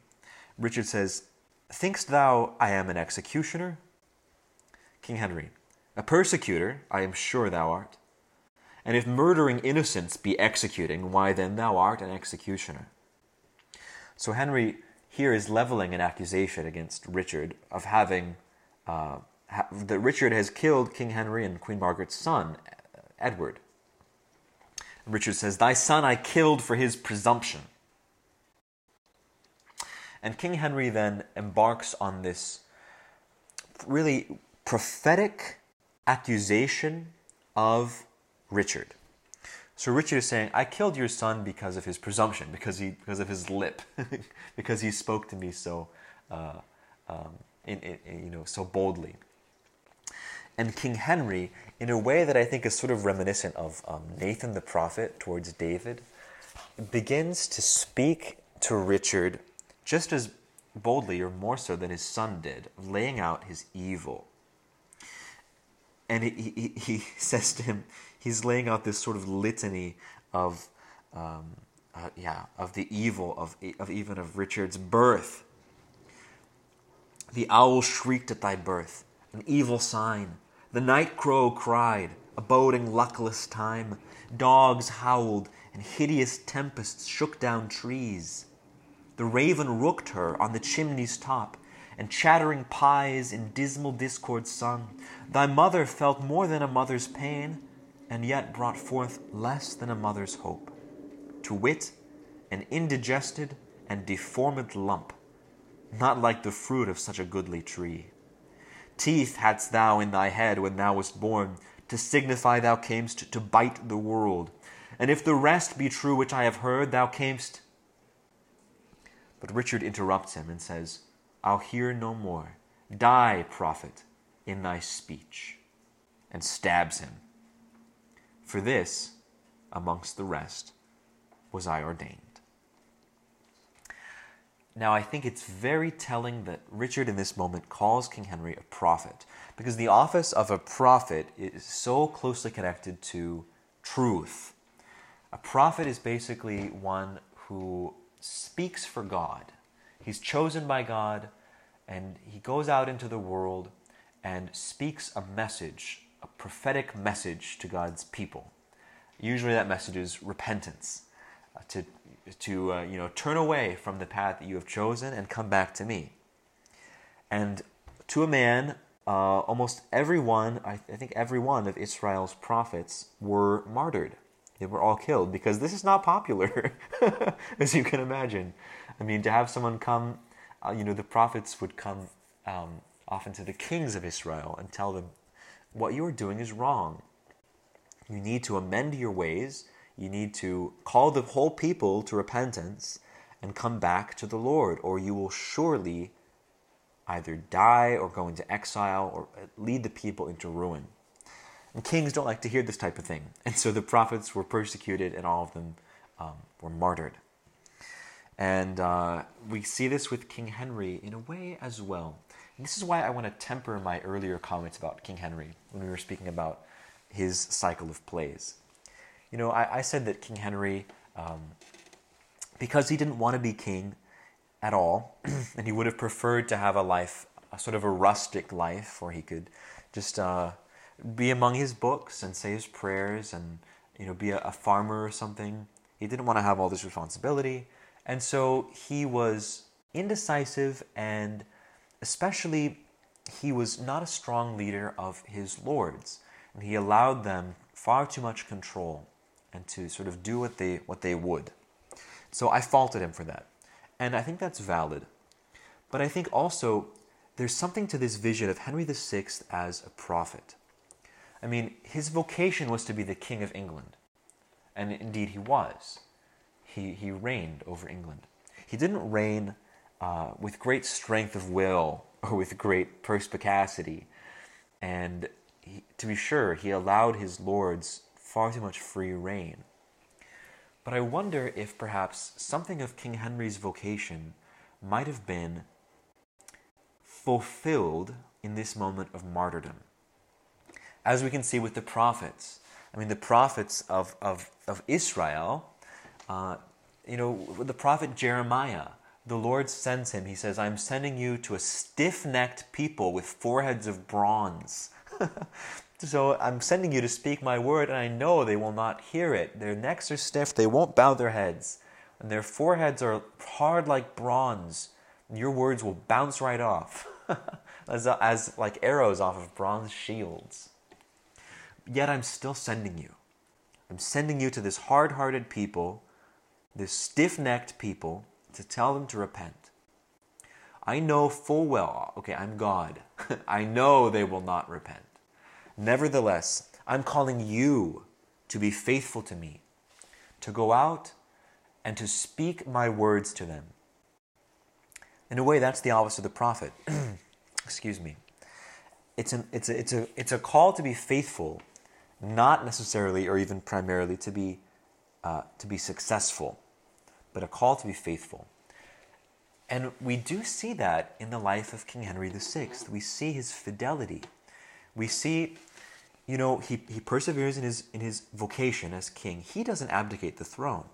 Richard says, Thinkst thou I am an executioner? King Henry, a persecutor, I am sure thou art. And if murdering innocents be executing, why then thou art an executioner. So Henry here is leveling an accusation against Richard of having uh, ha- that Richard has killed King Henry and Queen Margaret's son, Edward. Richard says, "Thy son I killed for his presumption." And King Henry then embarks on this really prophetic accusation of Richard. So Richard is saying, I killed your son because of his presumption, because, he, because of his lip, because he spoke to me so, uh, um, in, in, you know, so boldly. And King Henry, in a way that I think is sort of reminiscent of um, Nathan the prophet towards David, begins to speak to Richard just as boldly or more so than his son did, laying out his evil. And he, he, he says to him, he's laying out this sort of litany of, um, uh, yeah, of the evil of, of even of Richard's birth. The owl shrieked at thy birth, an evil sign. The night crow cried, boding luckless time. Dogs howled, and hideous tempests shook down trees. The raven rooked her on the chimney's top, and chattering pies in dismal discord sung. Thy mother felt more than a mother's pain, and yet brought forth less than a mother's hope. To wit, an indigested and deformed lump, not like the fruit of such a goodly tree. Teeth hadst thou in thy head when thou wast born, to signify thou camest to bite the world. And if the rest be true which I have heard, thou camest. But Richard interrupts him and says, I'll hear no more. Die, prophet, in thy speech, and stabs him. For this, amongst the rest, was I ordained. Now, I think it's very telling that Richard in this moment calls King Henry a prophet, because the office of a prophet is so closely connected to truth. A prophet is basically one who speaks for God. He's chosen by God, and he goes out into the world and speaks a message, a prophetic message to God's people. Usually, that message is repentance, uh, to to uh, you know turn away from the path that you have chosen and come back to me. And to a man, uh, almost everyone, I, I think every one of Israel's prophets were martyred. They were all killed because this is not popular, as you can imagine. I mean, to have someone come, uh, you know, the prophets would come um, often to the kings of Israel and tell them, what you are doing is wrong. You need to amend your ways. You need to call the whole people to repentance and come back to the Lord, or you will surely either die or go into exile or lead the people into ruin. And kings don't like to hear this type of thing. And so the prophets were persecuted and all of them um, were martyred. And uh, we see this with King Henry in a way as well. And this is why I want to temper my earlier comments about King Henry when we were speaking about his cycle of plays. You know, I, I said that King Henry, um, because he didn't want to be king at all, and he would have preferred to have a life a sort of a rustic life where he could just uh, be among his books and say his prayers and you know be a, a farmer or something. He didn't want to have all this responsibility, and so he was indecisive and especially he was not a strong leader of his lords, and he allowed them far too much control and to sort of do what they what they would. So I faulted him for that. And I think that's valid. But I think also there's something to this vision of Henry VI as a prophet. I mean, his vocation was to be the King of England. And indeed he was. He, he reigned over England. He didn't reign uh, with great strength of will or with great perspicacity. And he, to be sure, he allowed his lords far too much free reign. But I wonder if perhaps something of King Henry's vocation might have been fulfilled in this moment of martyrdom. As we can see with the prophets, I mean, the prophets of, of, of Israel, uh, you know, the prophet Jeremiah, the Lord sends him. He says, I'm sending you to a stiff necked people with foreheads of bronze. so I'm sending you to speak my word, and I know they will not hear it. Their necks are stiff, they won't bow their heads, and their foreheads are hard like bronze. Your words will bounce right off, as, as like arrows off of bronze shields. Yet I'm still sending you. I'm sending you to this hard hearted people, this stiff necked people to tell them to repent. I know full well, okay, I'm God. I know they will not repent. Nevertheless, I'm calling you to be faithful to me, to go out and to speak my words to them. In a way, that's the office of the prophet. Excuse me. It's, an, it's, a, it's, a, it's a call to be faithful, not necessarily or even primarily to be, uh, to be successful but a call to be faithful. And we do see that in the life of King Henry VI. We see his fidelity. We see, you know, he, he perseveres in his, in his vocation as king. He doesn't abdicate the throne.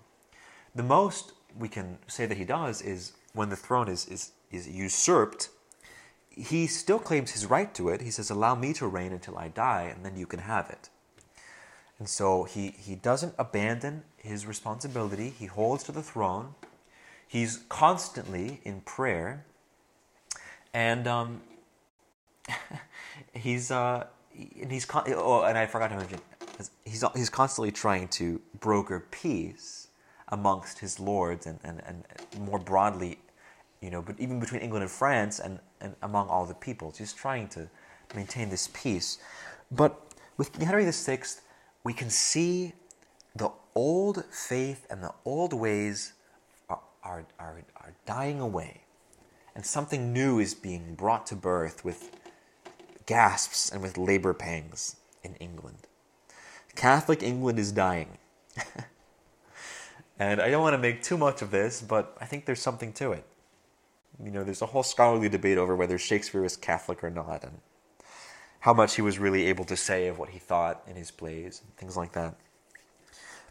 The most we can say that he does is when the throne is, is, is usurped, he still claims his right to it. He says, Allow me to reign until I die, and then you can have it. And so he, he doesn't abandon his responsibility, he holds to the throne. He's constantly in prayer. And um, he's, uh, and he's con- oh, and I forgot to mention, he's, he's constantly trying to broker peace amongst his lords and, and, and more broadly, you know, but even between England and France and, and among all the peoples. He's trying to maintain this peace. But with Henry VI, we can see the old faith and the old ways are, are, are, are dying away. And something new is being brought to birth with gasps and with labor pangs in England. Catholic England is dying. and I don't want to make too much of this, but I think there's something to it. You know, there's a whole scholarly debate over whether Shakespeare was Catholic or not, and how much he was really able to say of what he thought in his plays and things like that.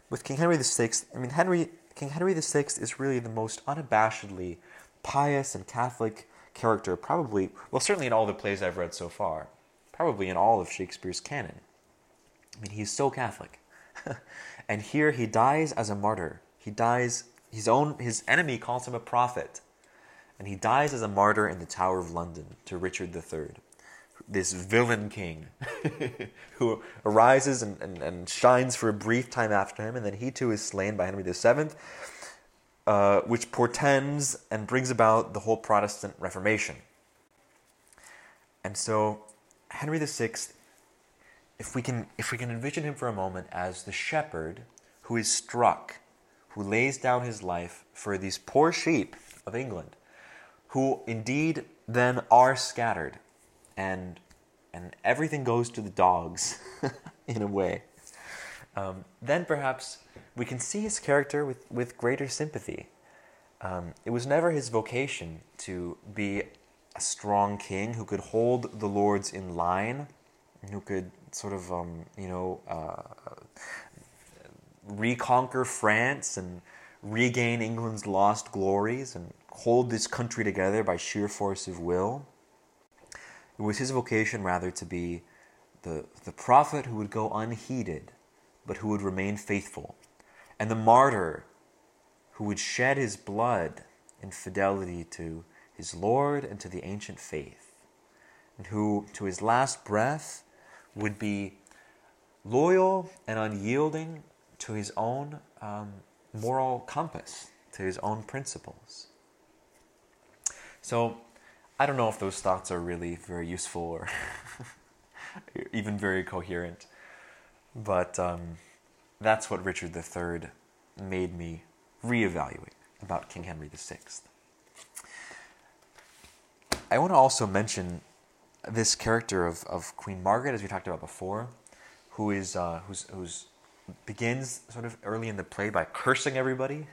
With King Henry VI, I mean Henry King Henry VI is really the most unabashedly pious and Catholic character, probably well, certainly in all the plays I've read so far, probably in all of Shakespeare's canon. I mean, he's so Catholic, and here he dies as a martyr. He dies. His own his enemy calls him a prophet, and he dies as a martyr in the Tower of London to Richard III this villain king who arises and, and, and, shines for a brief time after him, and then he too is slain by Henry VII, uh, which portends and brings about the whole Protestant Reformation. And so, Henry VI, if we can, if we can envision him for a moment as the shepherd who is struck, who lays down his life for these poor sheep of England, who indeed then are scattered and and everything goes to the dogs in a way. Um, then perhaps we can see his character with, with greater sympathy. Um, it was never his vocation to be a strong king who could hold the lords in line, who could sort of, um, you know, uh, reconquer France and regain England's lost glories and hold this country together by sheer force of will. It was his vocation rather to be the, the prophet who would go unheeded, but who would remain faithful, and the martyr who would shed his blood in fidelity to his Lord and to the ancient faith, and who, to his last breath, would be loyal and unyielding to his own um, moral compass, to his own principles. So, I don't know if those thoughts are really very useful or even very coherent, but um, that's what Richard III made me reevaluate about King Henry VI. I want to also mention this character of, of Queen Margaret, as we talked about before, who is uh, who's, who's begins sort of early in the play by cursing everybody.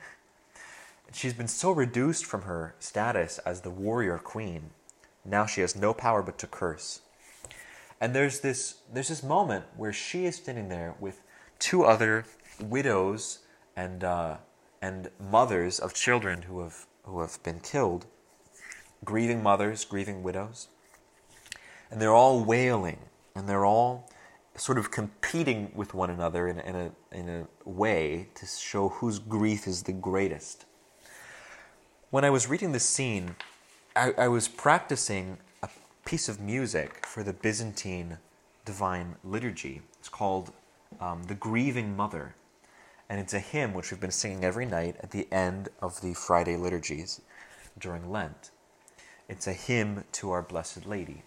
She's been so reduced from her status as the warrior queen. Now she has no power but to curse. And there's this there's this moment where she is standing there with two other widows and uh, and mothers of children who have who have been killed, grieving mothers, grieving widows, and they're all wailing and they're all sort of competing with one another in, in a in a way to show whose grief is the greatest. When I was reading this scene, I, I was practicing a piece of music for the Byzantine Divine Liturgy. It's called um, "The Grieving Mother." and it's a hymn which we've been singing every night at the end of the Friday liturgies during Lent. It's a hymn to our Blessed Lady.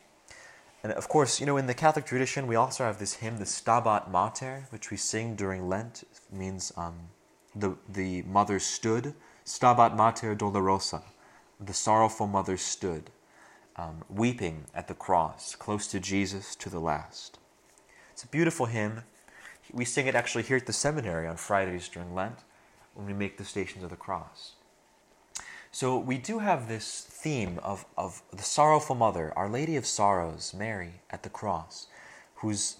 And of course, you know, in the Catholic tradition, we also have this hymn, the Stabat Mater, which we sing during Lent. It means um, the, the mother stood. Stabat Mater Dolorosa. The sorrowful mother stood, um, weeping at the cross, close to Jesus to the last. It's a beautiful hymn. We sing it actually here at the seminary on Fridays during Lent when we make the Stations of the Cross. So we do have this theme of, of the sorrowful mother, Our Lady of Sorrows, Mary, at the cross, who's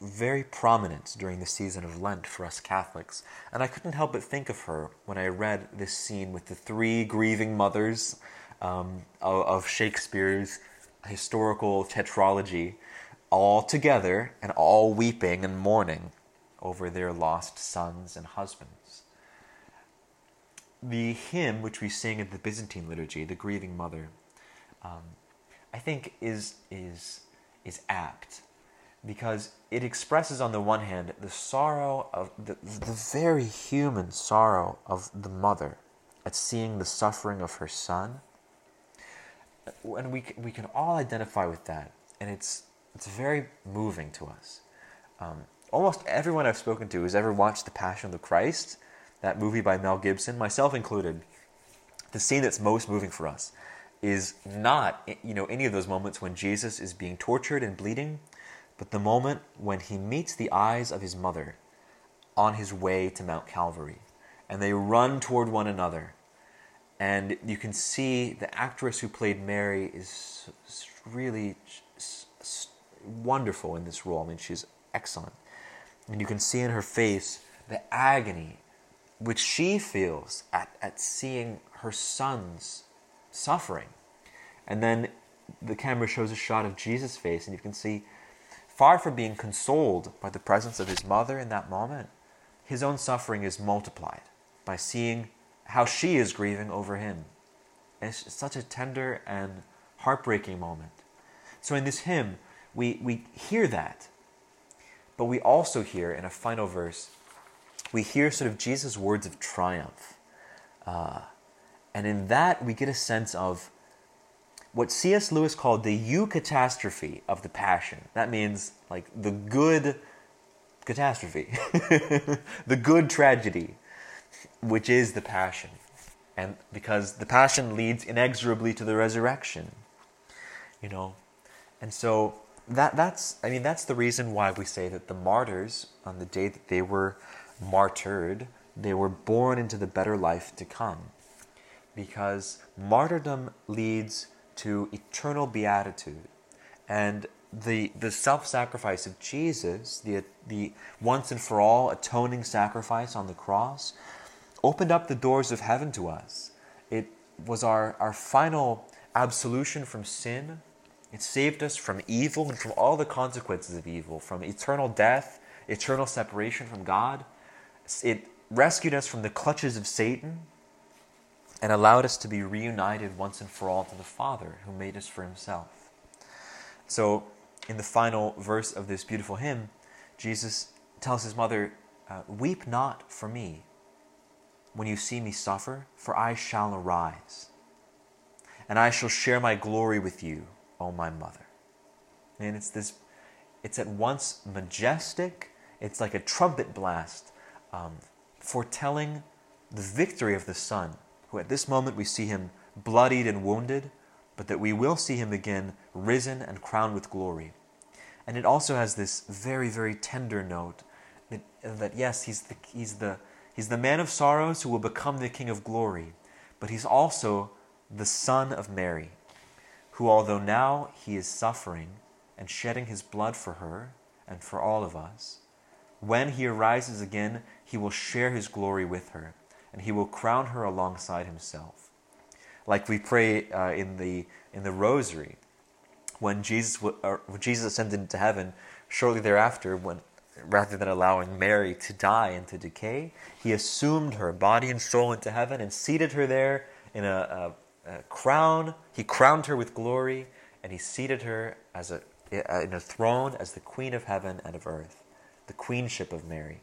very prominent during the season of Lent for us Catholics. And I couldn't help but think of her when I read this scene with the three grieving mothers um, of, of Shakespeare's historical tetralogy, all together and all weeping and mourning over their lost sons and husbands. The hymn which we sing in the Byzantine liturgy, the Grieving Mother, um, I think is is is apt because it expresses on the one hand the sorrow of the, the very human sorrow of the mother at seeing the suffering of her son. And we, we can all identify with that and it's it's very moving to us. Um, almost everyone I've spoken to who's ever watched The Passion of the Christ, that movie by Mel Gibson, myself included, the scene that's most moving for us is not you know any of those moments when Jesus is being tortured and bleeding, but the moment when he meets the eyes of his mother on his way to Mount Calvary, and they run toward one another, and you can see the actress who played Mary is really wonderful in this role. I mean, she's excellent. And you can see in her face the agony which she feels at, at seeing her son's suffering. And then the camera shows a shot of Jesus' face, and you can see, far from being consoled by the presence of his mother in that moment, his own suffering is multiplied by seeing how she is grieving over him. It's such a tender and heartbreaking moment. So in this hymn, we, we hear that but we also hear in a final verse, we hear sort of Jesus' words of triumph. Uh, and in that, we get a sense of what C.S. Lewis called the eucatastrophe of the Passion. That means like the good catastrophe, the good tragedy, which is the Passion. And because the Passion leads inexorably to the resurrection, you know. And so that that's I mean that's the reason why we say that the martyrs on the day that they were martyred, they were born into the better life to come. Because martyrdom leads to eternal beatitude. And the the self-sacrifice of Jesus, the the once and for all atoning sacrifice on the cross, opened up the doors of heaven to us. It was our, our final absolution from sin It saved us from evil and from all the consequences of evil, from eternal death, eternal separation from God. It rescued us from the clutches of Satan and allowed us to be reunited once and for all to the Father who made us for himself. So, in the final verse of this beautiful hymn, Jesus tells his mother, uh, Weep not for me when you see me suffer, for I shall arise, and I shall share my glory with you, O my mother. And it's this, it's at once majestic, it's like a trumpet blast, um, foretelling the victory of the Son, who at this moment we see him bloodied and wounded, but that we will see him again risen and crowned with glory. And it also has this very, very tender note that, that yes, he's the, he's, the, he's the man of sorrows who will become the king of glory, but he's also the son of Mary, who, although now he is suffering and shedding his blood for her and for all of us, when he arises again, he will share his glory with her, and he will crown her alongside himself. Like we pray uh, in, the, in the Rosary, when Jesus, uh, when Jesus ascended into heaven, shortly thereafter, when, rather than allowing Mary to die and to decay, he assumed her body and soul into heaven and seated her there in a, a, a crown. He crowned her with glory, and he seated her as a, in a throne as the Queen of heaven and of earth, the queenship of Mary.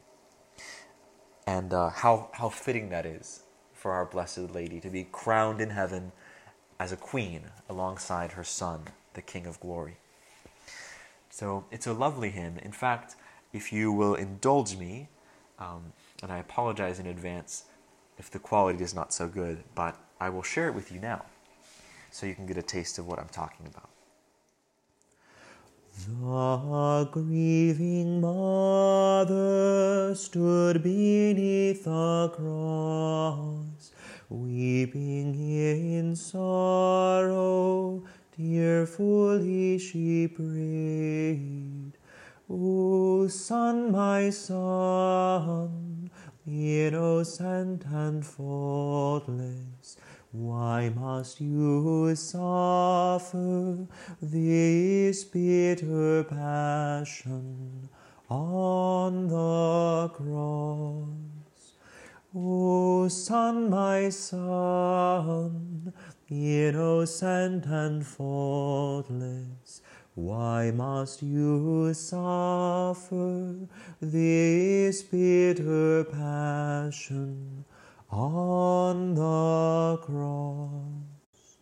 And uh, how, how fitting that is for our Blessed Lady to be crowned in heaven as a queen alongside her Son the King of Glory. So it's a lovely hymn. In fact, if you will indulge me, um, and I apologize in advance if the quality is not so good, but I will share it with you now so you can get a taste of what I'm talking about. The grieving mother stood beneath the cross, weeping in sorrow. Tearfully she prayed, O Son, my Son, innocent and faultless, why must you suffer this bitter passion on the cross? O Son, my Son, innocent and faultless, why must you suffer this bitter passion on the cross?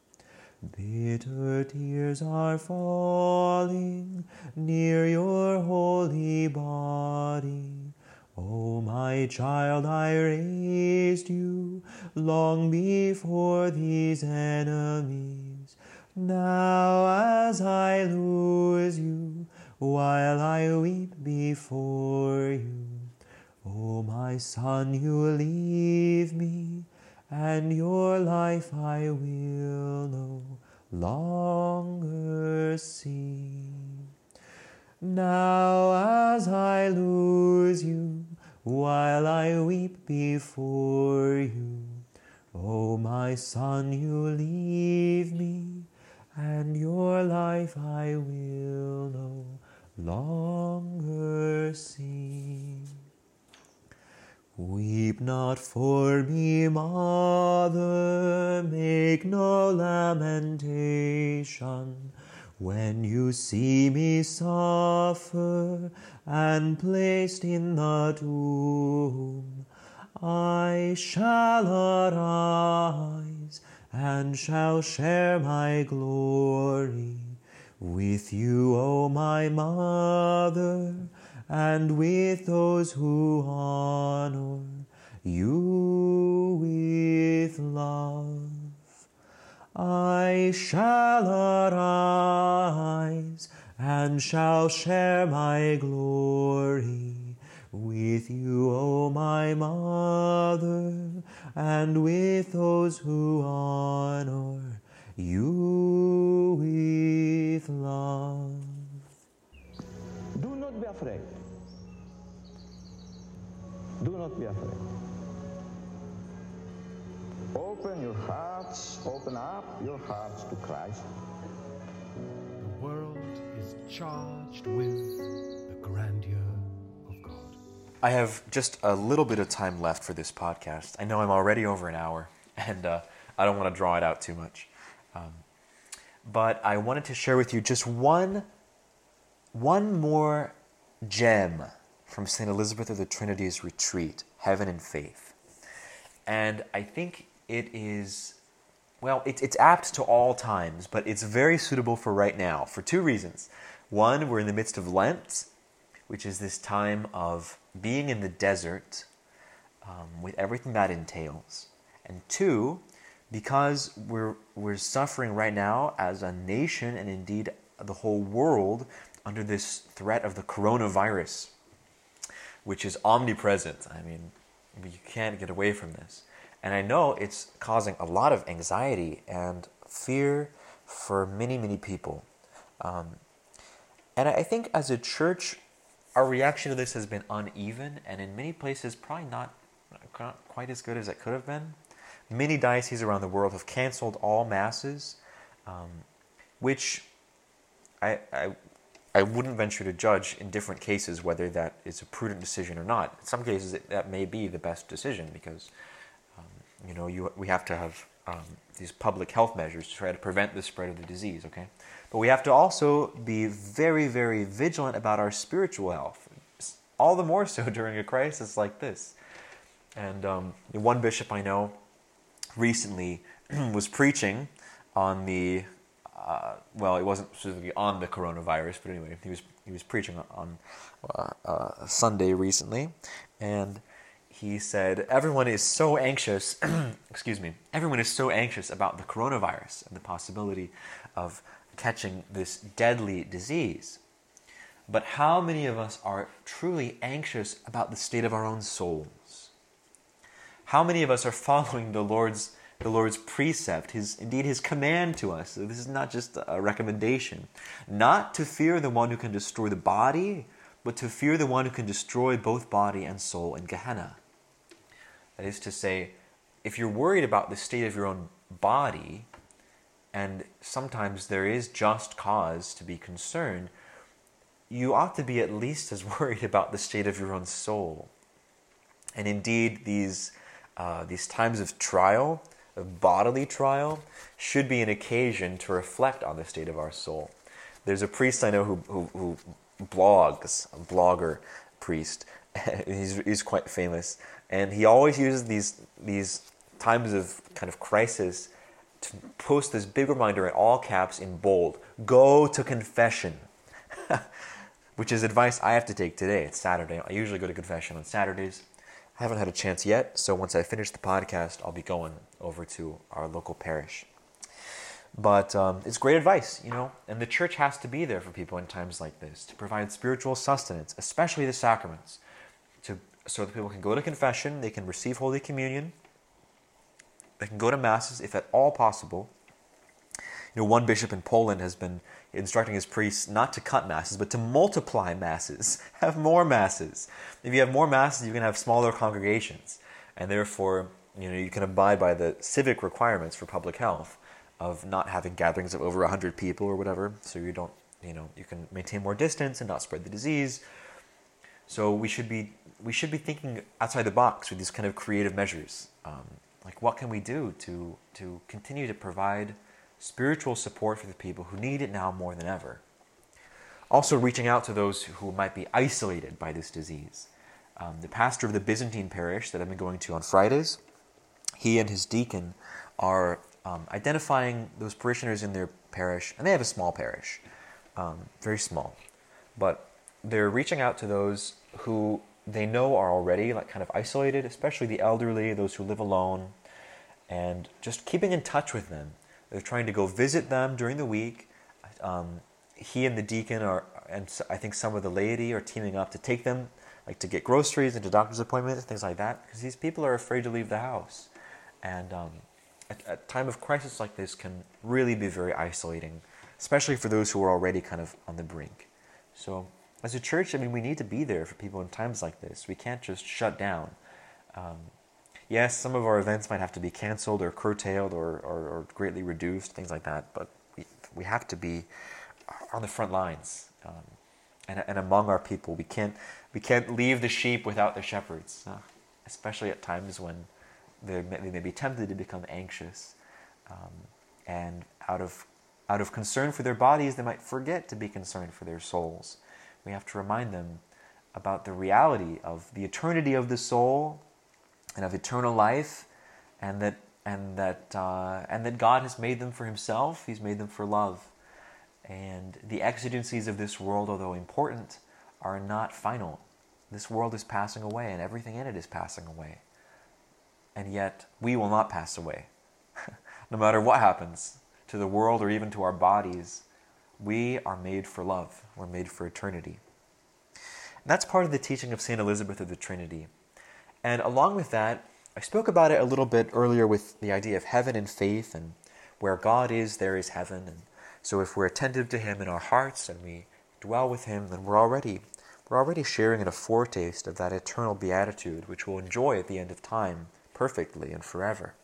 Bitter tears are falling near your holy body O my child, I raised you long before these enemies. Now, as I lose you, while I weep before you, O my son, you leave me, and your life I will no longer see. Now, as I lose you, while I weep before you. O my son, you leave me, and your life I will no longer see. Weep not for me, mother, make no lamentation. When you see me suffer and placed in the tomb, I shall arise and shall share my glory with you, O my mother, and with those who honor you with love. I shall arise and shall share my glory with you, O my mother, and with those who honor you with love. Do not be afraid. Do not be afraid. Open your hearts, open up your hearts to Christ. The world is charged with the grandeur of God. I have just a little bit of time left for this podcast. I know I'm already over an hour, and uh, I don't want to draw it out too much. Um, but I wanted to share with you just one, one more gem from St. Elizabeth of the Trinity's retreat, Heaven in Faith. And I think it is, well, it, it's apt to all times, but it's very suitable for right now for two reasons. One, we're in the midst of Lent, which is this time of being in the desert um, with everything that entails. And two, because we're, we're suffering right now as a nation and indeed the whole world under this threat of the coronavirus, which is omnipresent. I mean, you can't get away from this. And I know it's causing a lot of anxiety and fear for many, many people. Um, and I think as a church, our reaction to this has been uneven and in many places probably not, not quite as good as it could have been. Many dioceses around the world have canceled all masses, um, which I, I, I wouldn't venture to judge in different cases whether that is a prudent decision or not. In some cases, it, that may be the best decision because um, you know you, we have to have um, these public health measures to try to prevent the spread of the disease. Okay, but we have to also be very, very vigilant about our spiritual health. All the more so during a crisis like this. And um, one bishop I know recently was preaching on the uh, well, it wasn't specifically on the coronavirus, but anyway, he was he was preaching on uh, uh, Sunday recently, and he said everyone is so anxious. excuse me, everyone is so anxious about the coronavirus and the possibility of catching this deadly disease. But how many of us are truly anxious about the state of our own souls? How many of us are following the Lord's the Lord's precept, his indeed his command to us. So this is not just a recommendation. Not to fear the one who can destroy the body, but to fear the one who can destroy both body and soul in Gehenna. That is to say, if you're worried about the state of your own body, and sometimes there is just cause to be concerned, you ought to be at least as worried about the state of your own soul. And indeed, these, uh, these times of trial, bodily trial, should be an occasion to reflect on the state of our soul. There's a priest I know who, who, who blogs, a blogger priest. he's, he's quite famous. And he always uses these, these times of kind of crisis to post this big reminder in all caps in bold go to confession. Which is advice I have to take today. It's Saturday. I usually go to confession on Saturdays. I haven't had a chance yet, so once I finish the podcast, I'll be going over to our local parish. But um, it's great advice, you know, and the church has to be there for people in times like this to provide spiritual sustenance, especially the sacraments, to so that people can go to confession, they can receive Holy Communion, they can go to masses if at all possible. You know, one bishop in Poland has been instructing his priests not to cut masses, but to multiply masses, have more masses. If you have more masses, you can have smaller congregations, and therefore, you know, you can abide by the civic requirements for public health of not having gatherings of over 100 people or whatever, so you don't, you know, you can maintain more distance and not spread the disease. So we should be we should be thinking outside the box with these kind of creative measures. Um, like what can we do to to continue to provide spiritual support for the people who need it now more than ever. Also, reaching out to those who might be isolated by this disease. Um, the pastor of the Byzantine parish that I've been going to on Fridays, he and his deacon are um, identifying those parishioners in their parish, and they have a small parish, um, very small, but they're reaching out to those who they know are already like kind of isolated, especially the elderly, those who live alone, and just keeping in touch with them. They're trying to go visit them during the week. Um, he and the deacon are, and I think some of the laity are teaming up to take them, like to get groceries and to doctor's appointments, things like that, because these people are afraid to leave the house, and um, a, a time of crisis like this can really be very isolating, especially for those who are already kind of on the brink. So as a church, I mean, we need to be there for people in times like this. We can't just shut down. Um, yes, some of our events might have to be canceled or curtailed or, or, or, greatly reduced, things like that, but we, we have to be on the front lines um, and, and among our people. We can't, we can't leave the sheep without the shepherds, uh, especially at times when they may, they may be tempted to become anxious. Um, and out of, out of concern for their bodies, they might forget to be concerned for their souls. We have to remind them about the reality of the eternity of the soul and of eternal life, and that and that uh, and that God has made them for Himself. He's made them for love, and the exigencies of this world, although important, are not final. This world is passing away, and everything in it is passing away. And yet, we will not pass away. no matter what happens to the world or even to our bodies, we are made for love. We're made for eternity. And that's part of the teaching of St. Elizabeth of the Trinity. And along with that, I spoke about it a little bit earlier with the idea of heaven and faith, and where God is, there is heaven. And so if we're attentive to Him in our hearts and we dwell with Him, then we're already we're already sharing in a foretaste of that eternal beatitude, which we'll enjoy at the end of time perfectly and forever.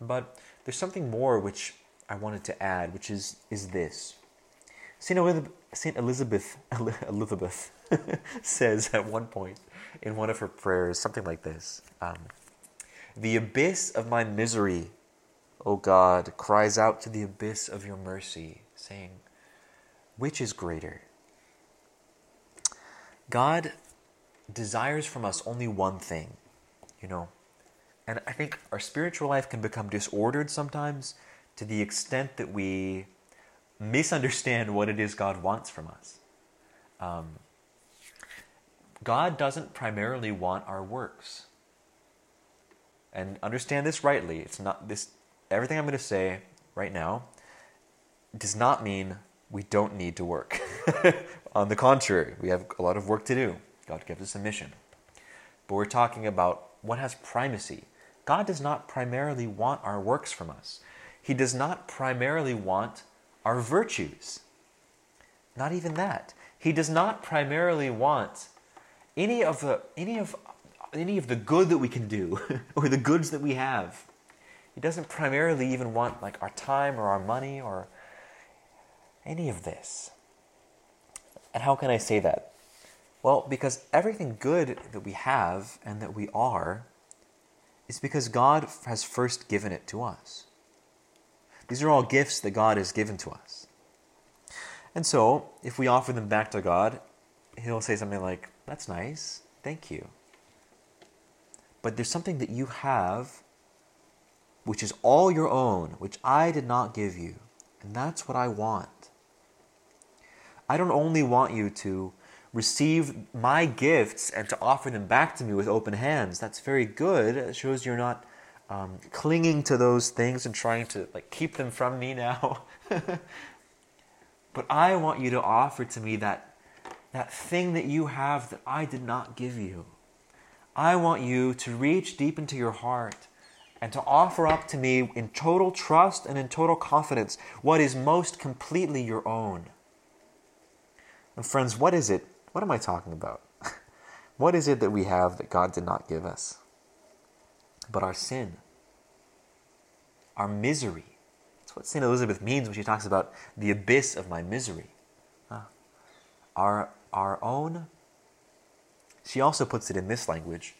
But there's something more which I wanted to add, which is is this. Saint Elizabeth, Saint Elizabeth, Elizabeth says at one point in one of her prayers something like this um, The abyss of my misery, O God, cries out to the abyss of your mercy, saying, Which is greater? God desires from us only one thing, you know. And I think our spiritual life can become disordered sometimes to the extent that we misunderstand what it is God wants from us. Um, God doesn't primarily want our works. And understand this rightly. It's not this everything I'm going to say right now does not mean we don't need to work. On the contrary, we have a lot of work to do. God gives us a mission. But we're talking about what has primacy. God does not primarily want our works from us. He does not primarily want our virtues. Not even that. He does not primarily want any of the any of any of the good that we can do or the goods that we have. He doesn't primarily even want like our time or our money or any of this. And how can I say that? Well, because everything good that we have and that we are is because God has first given it to us. These are all gifts that God has given to us. And so, if we offer them back to God, He'll say something like, That's nice, thank you. But there's something that you have which is all your own, which I did not give you. And that's what I want. I don't only want you to receive my gifts and to offer them back to me with open hands. That's very good. It shows you're not um, clinging to those things and trying to like keep them from me now. but I want you to offer to me that that thing that you have that I did not give you. I want you to reach deep into your heart and to offer up to me in total trust and in total confidence what is most completely your own. And friends, what is it? What am I talking about? what is it that we have that God did not give us? But our sin, our misery. That's what St. Elizabeth means when she talks about the abyss of my misery. Ah. Our, our own, she also puts it in this language,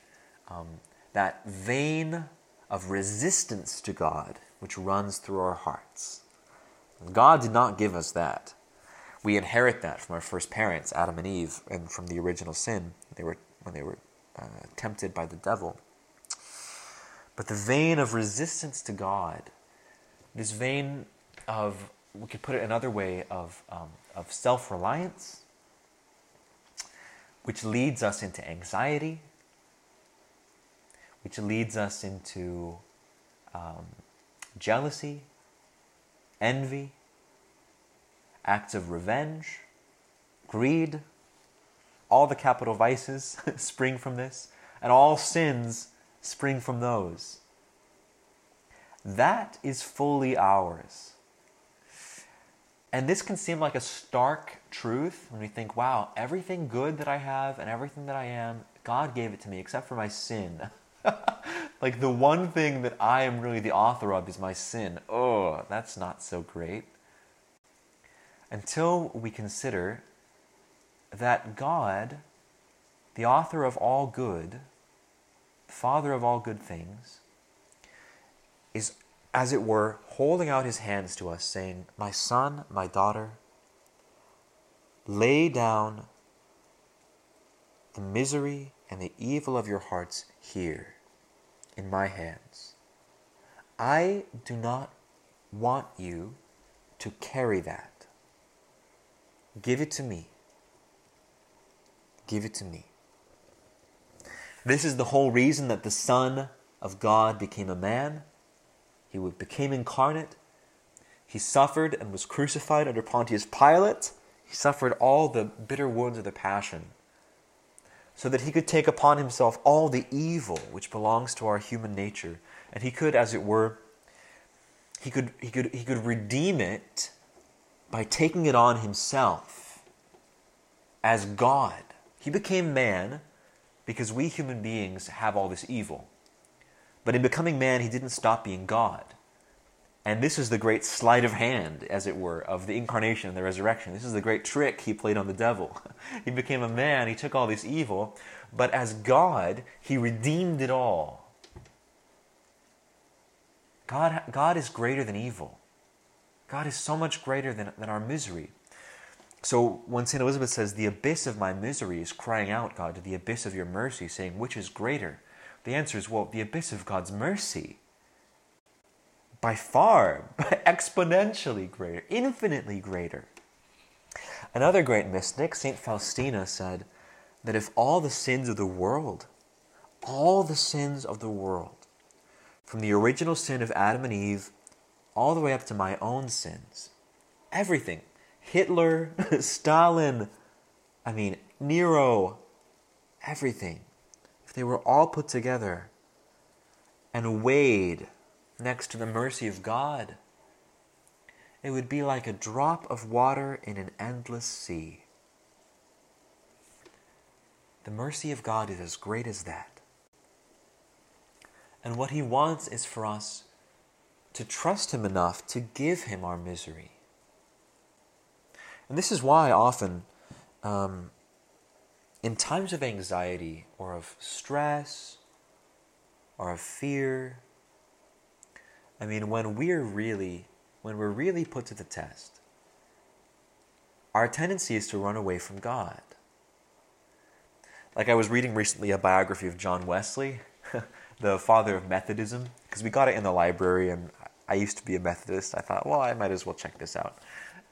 um, that vein of resistance to God which runs through our hearts. God did not give us that. We inherit that from our first parents, Adam and Eve, and from the original sin they were, when they were uh, tempted by the devil. But the vein of resistance to God, this vein of, we could put it another way, of, um, of self reliance, which leads us into anxiety, which leads us into um, jealousy, envy, acts of revenge, greed. All the capital vices spring from this, and all sins spring from those. That is fully ours. And this can seem like a stark truth when we think, wow, everything good that I have and everything that I am, God gave it to me except for my sin. like the one thing that I am really the author of is my sin. Oh, that's not so great. until we consider that God, the author of all good, Father of all good things, is, as it were, holding out his hands to us, saying, My son, my daughter, lay down the misery and the evil of your hearts here in my hands. I do not want you to carry that. Give it to me. Give it to me. This is the whole reason that the Son of God became a man. He became incarnate. He suffered and was crucified under Pontius Pilate. He suffered all the bitter wounds of the passion so that he could take upon himself all the evil which belongs to our human nature and he could as it were he could he could he could redeem it by taking it on himself as god he became man because we human beings have all this evil but in becoming man he didn't stop being god and this is the great sleight of hand, as it were, of the incarnation and the resurrection. This is the great trick he played on the devil. he became a man, he took all this evil, but as God, he redeemed it all. God, God is greater than evil. God is so much greater than, than our misery. So when St. Elizabeth says, The abyss of my misery is crying out, God, to the abyss of your mercy, saying, Which is greater? The answer is, Well, the abyss of God's mercy by far, exponentially greater, infinitely greater. Another great mystic, St. Faustina, said that if all the sins of the world, all the sins of the world, from the original sin of Adam and Eve all the way up to my own sins, everything, Hitler, Stalin, I mean, Nero, everything, they were all put together and weighed next to the mercy of God. It would be like a drop of water in an endless sea. The mercy of God is as great as that. And what He wants is for us to trust Him enough to give Him our misery. And this is why often, um, in times of anxiety or of stress or of fear I mean, when we're really, when we're really put to the test, our tendency is to run away from God. Like I was reading recently a biography of John Wesley, the father of Methodism, because we got it in the library, and I used to be a Methodist. I thought, well, I might as well check this out.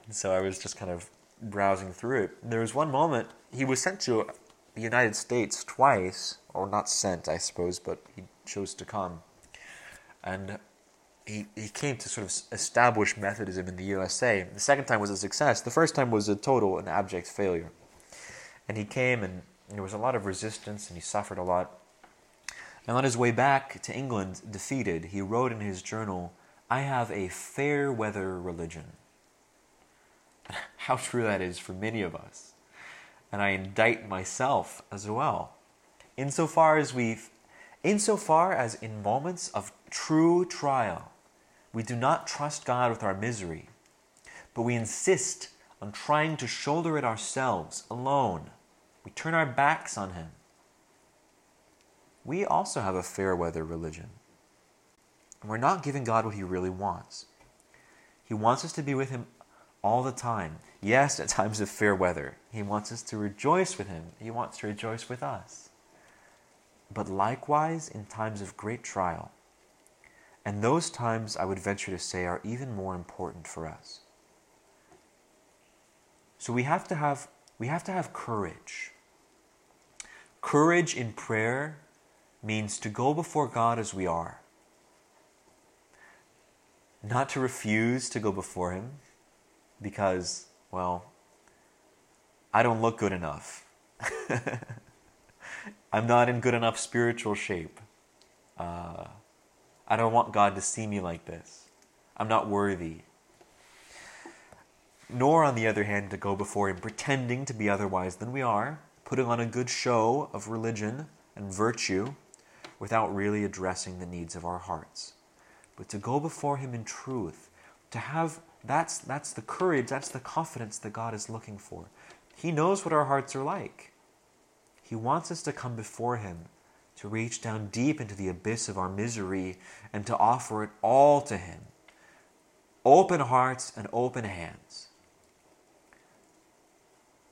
And so I was just kind of browsing through it. There was one moment he was sent to the United States twice, or not sent, I suppose, but he chose to come. And he, he came to sort of establish Methodism in the USA. The second time was a success. The first time was a total and abject failure. And he came, and there was a lot of resistance, and he suffered a lot. And on his way back to England, defeated, he wrote in his journal, I have a fair weather religion. How true that is for many of us. And I indict myself as well. Insofar as we insofar as in moments of true trial, we do not trust God with our misery, but we insist on trying to shoulder it ourselves alone. We turn our backs on Him. We also have a fair weather religion. And we're not giving God what He really wants. He wants us to be with Him all the time. Yes, at times of fair weather. He wants us to rejoice with Him, He wants to rejoice with us. But likewise, in times of great trial, and those times, I would venture to say, are even more important for us. So we have to have, we have, to have courage. Courage in prayer means to go before God as we are, not to refuse to go before Him because, well, I don't look good enough. I'm not in good enough spiritual shape. Uh, I don't want God to see me like this. I'm not worthy. Nor, on the other hand, to go before Him pretending to be otherwise than we are, putting on a good show of religion and virtue without really addressing the needs of our hearts. But to go before Him in truth, to have that's that's the courage, that's the confidence that God is looking for. He knows what our hearts are like. He wants us to come before him, to reach down deep into the abyss of our misery and to offer it all to him. Open hearts and open hands.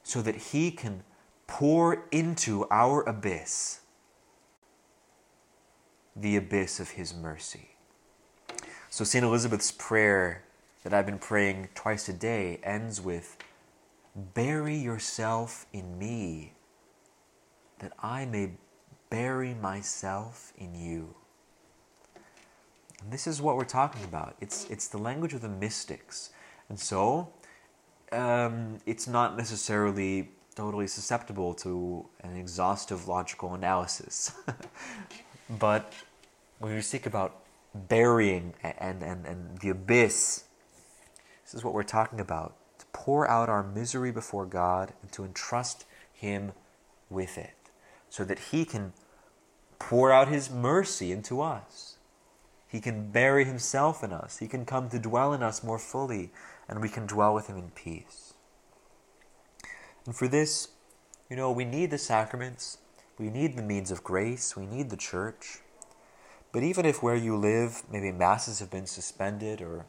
So that he can pour into our abyss the abyss of his mercy. So, St. Elizabeth's prayer that I've been praying twice a day ends with Bury yourself in me, that I may bury myself in you. And this is what we're talking about. It's, it's the language of the mystics. And so, um, it's not necessarily totally susceptible to an exhaustive logical analysis. but when we speak about burying and, and, and the abyss, this is what we're talking about to pour out our misery before God and to entrust Him with it so that He can pour out His mercy into us. He can bury Himself in us. He can come to dwell in us more fully, and we can dwell with Him in peace. And for this, you know, we need the sacraments, we need the means of grace, we need the church. But even if where you live, maybe masses have been suspended, or,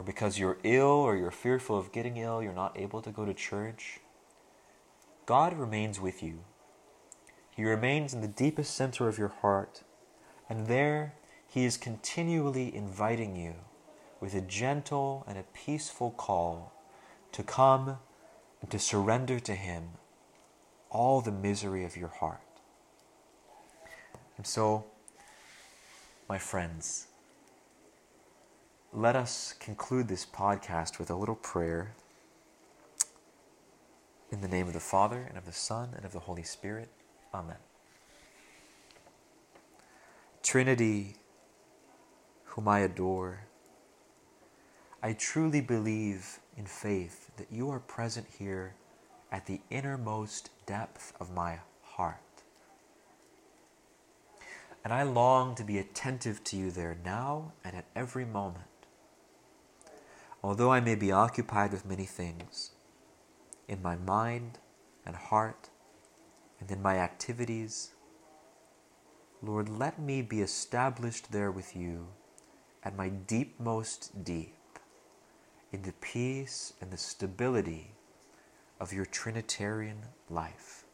or because you're ill or you're fearful of getting ill, you're not able to go to church, God remains with you. He remains in the deepest center of your heart, and there He is continually inviting you with a gentle and a peaceful call to come and to surrender to Him all the misery of your heart. And so, my friends, let us conclude this podcast with a little prayer in the name of the Father, and of the Son, and of the Holy Spirit. Amen. Trinity, whom I adore, I truly believe in faith that you are present here at the innermost depth of my heart. And I long to be attentive to you there now and at every moment. Although I may be occupied with many things, in my mind and heart and in my activities, Lord, let me be established there with you at my deepmost deep, in the peace and the stability of your Trinitarian life.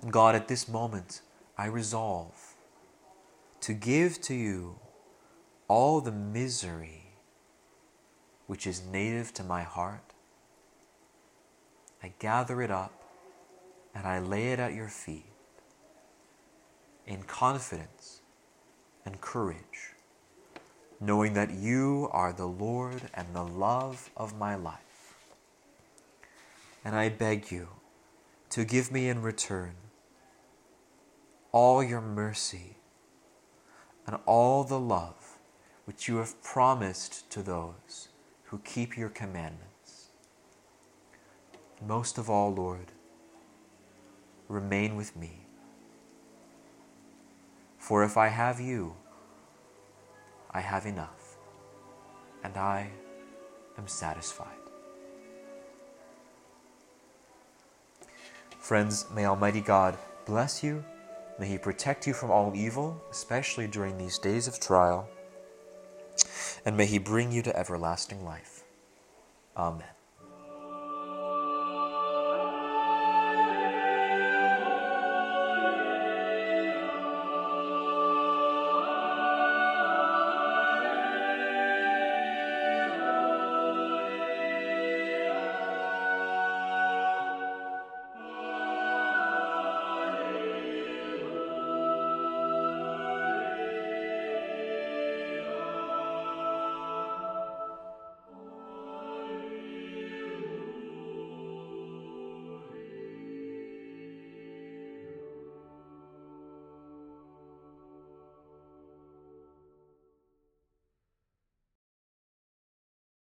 And God, at this moment, I resolve to give to you all the misery which is native to my heart. I gather it up and I lay it at your feet in confidence and courage, knowing that you are the Lord and the love of my life. And I beg you to give me in return all your mercy and all the love which you have promised to those who keep your commandments. Most of all, Lord, remain with me. For if I have you, I have enough, and I am satisfied. Friends, may Almighty God bless you. May He protect you from all evil, especially during these days of trial. And may He bring you to everlasting life. Amen.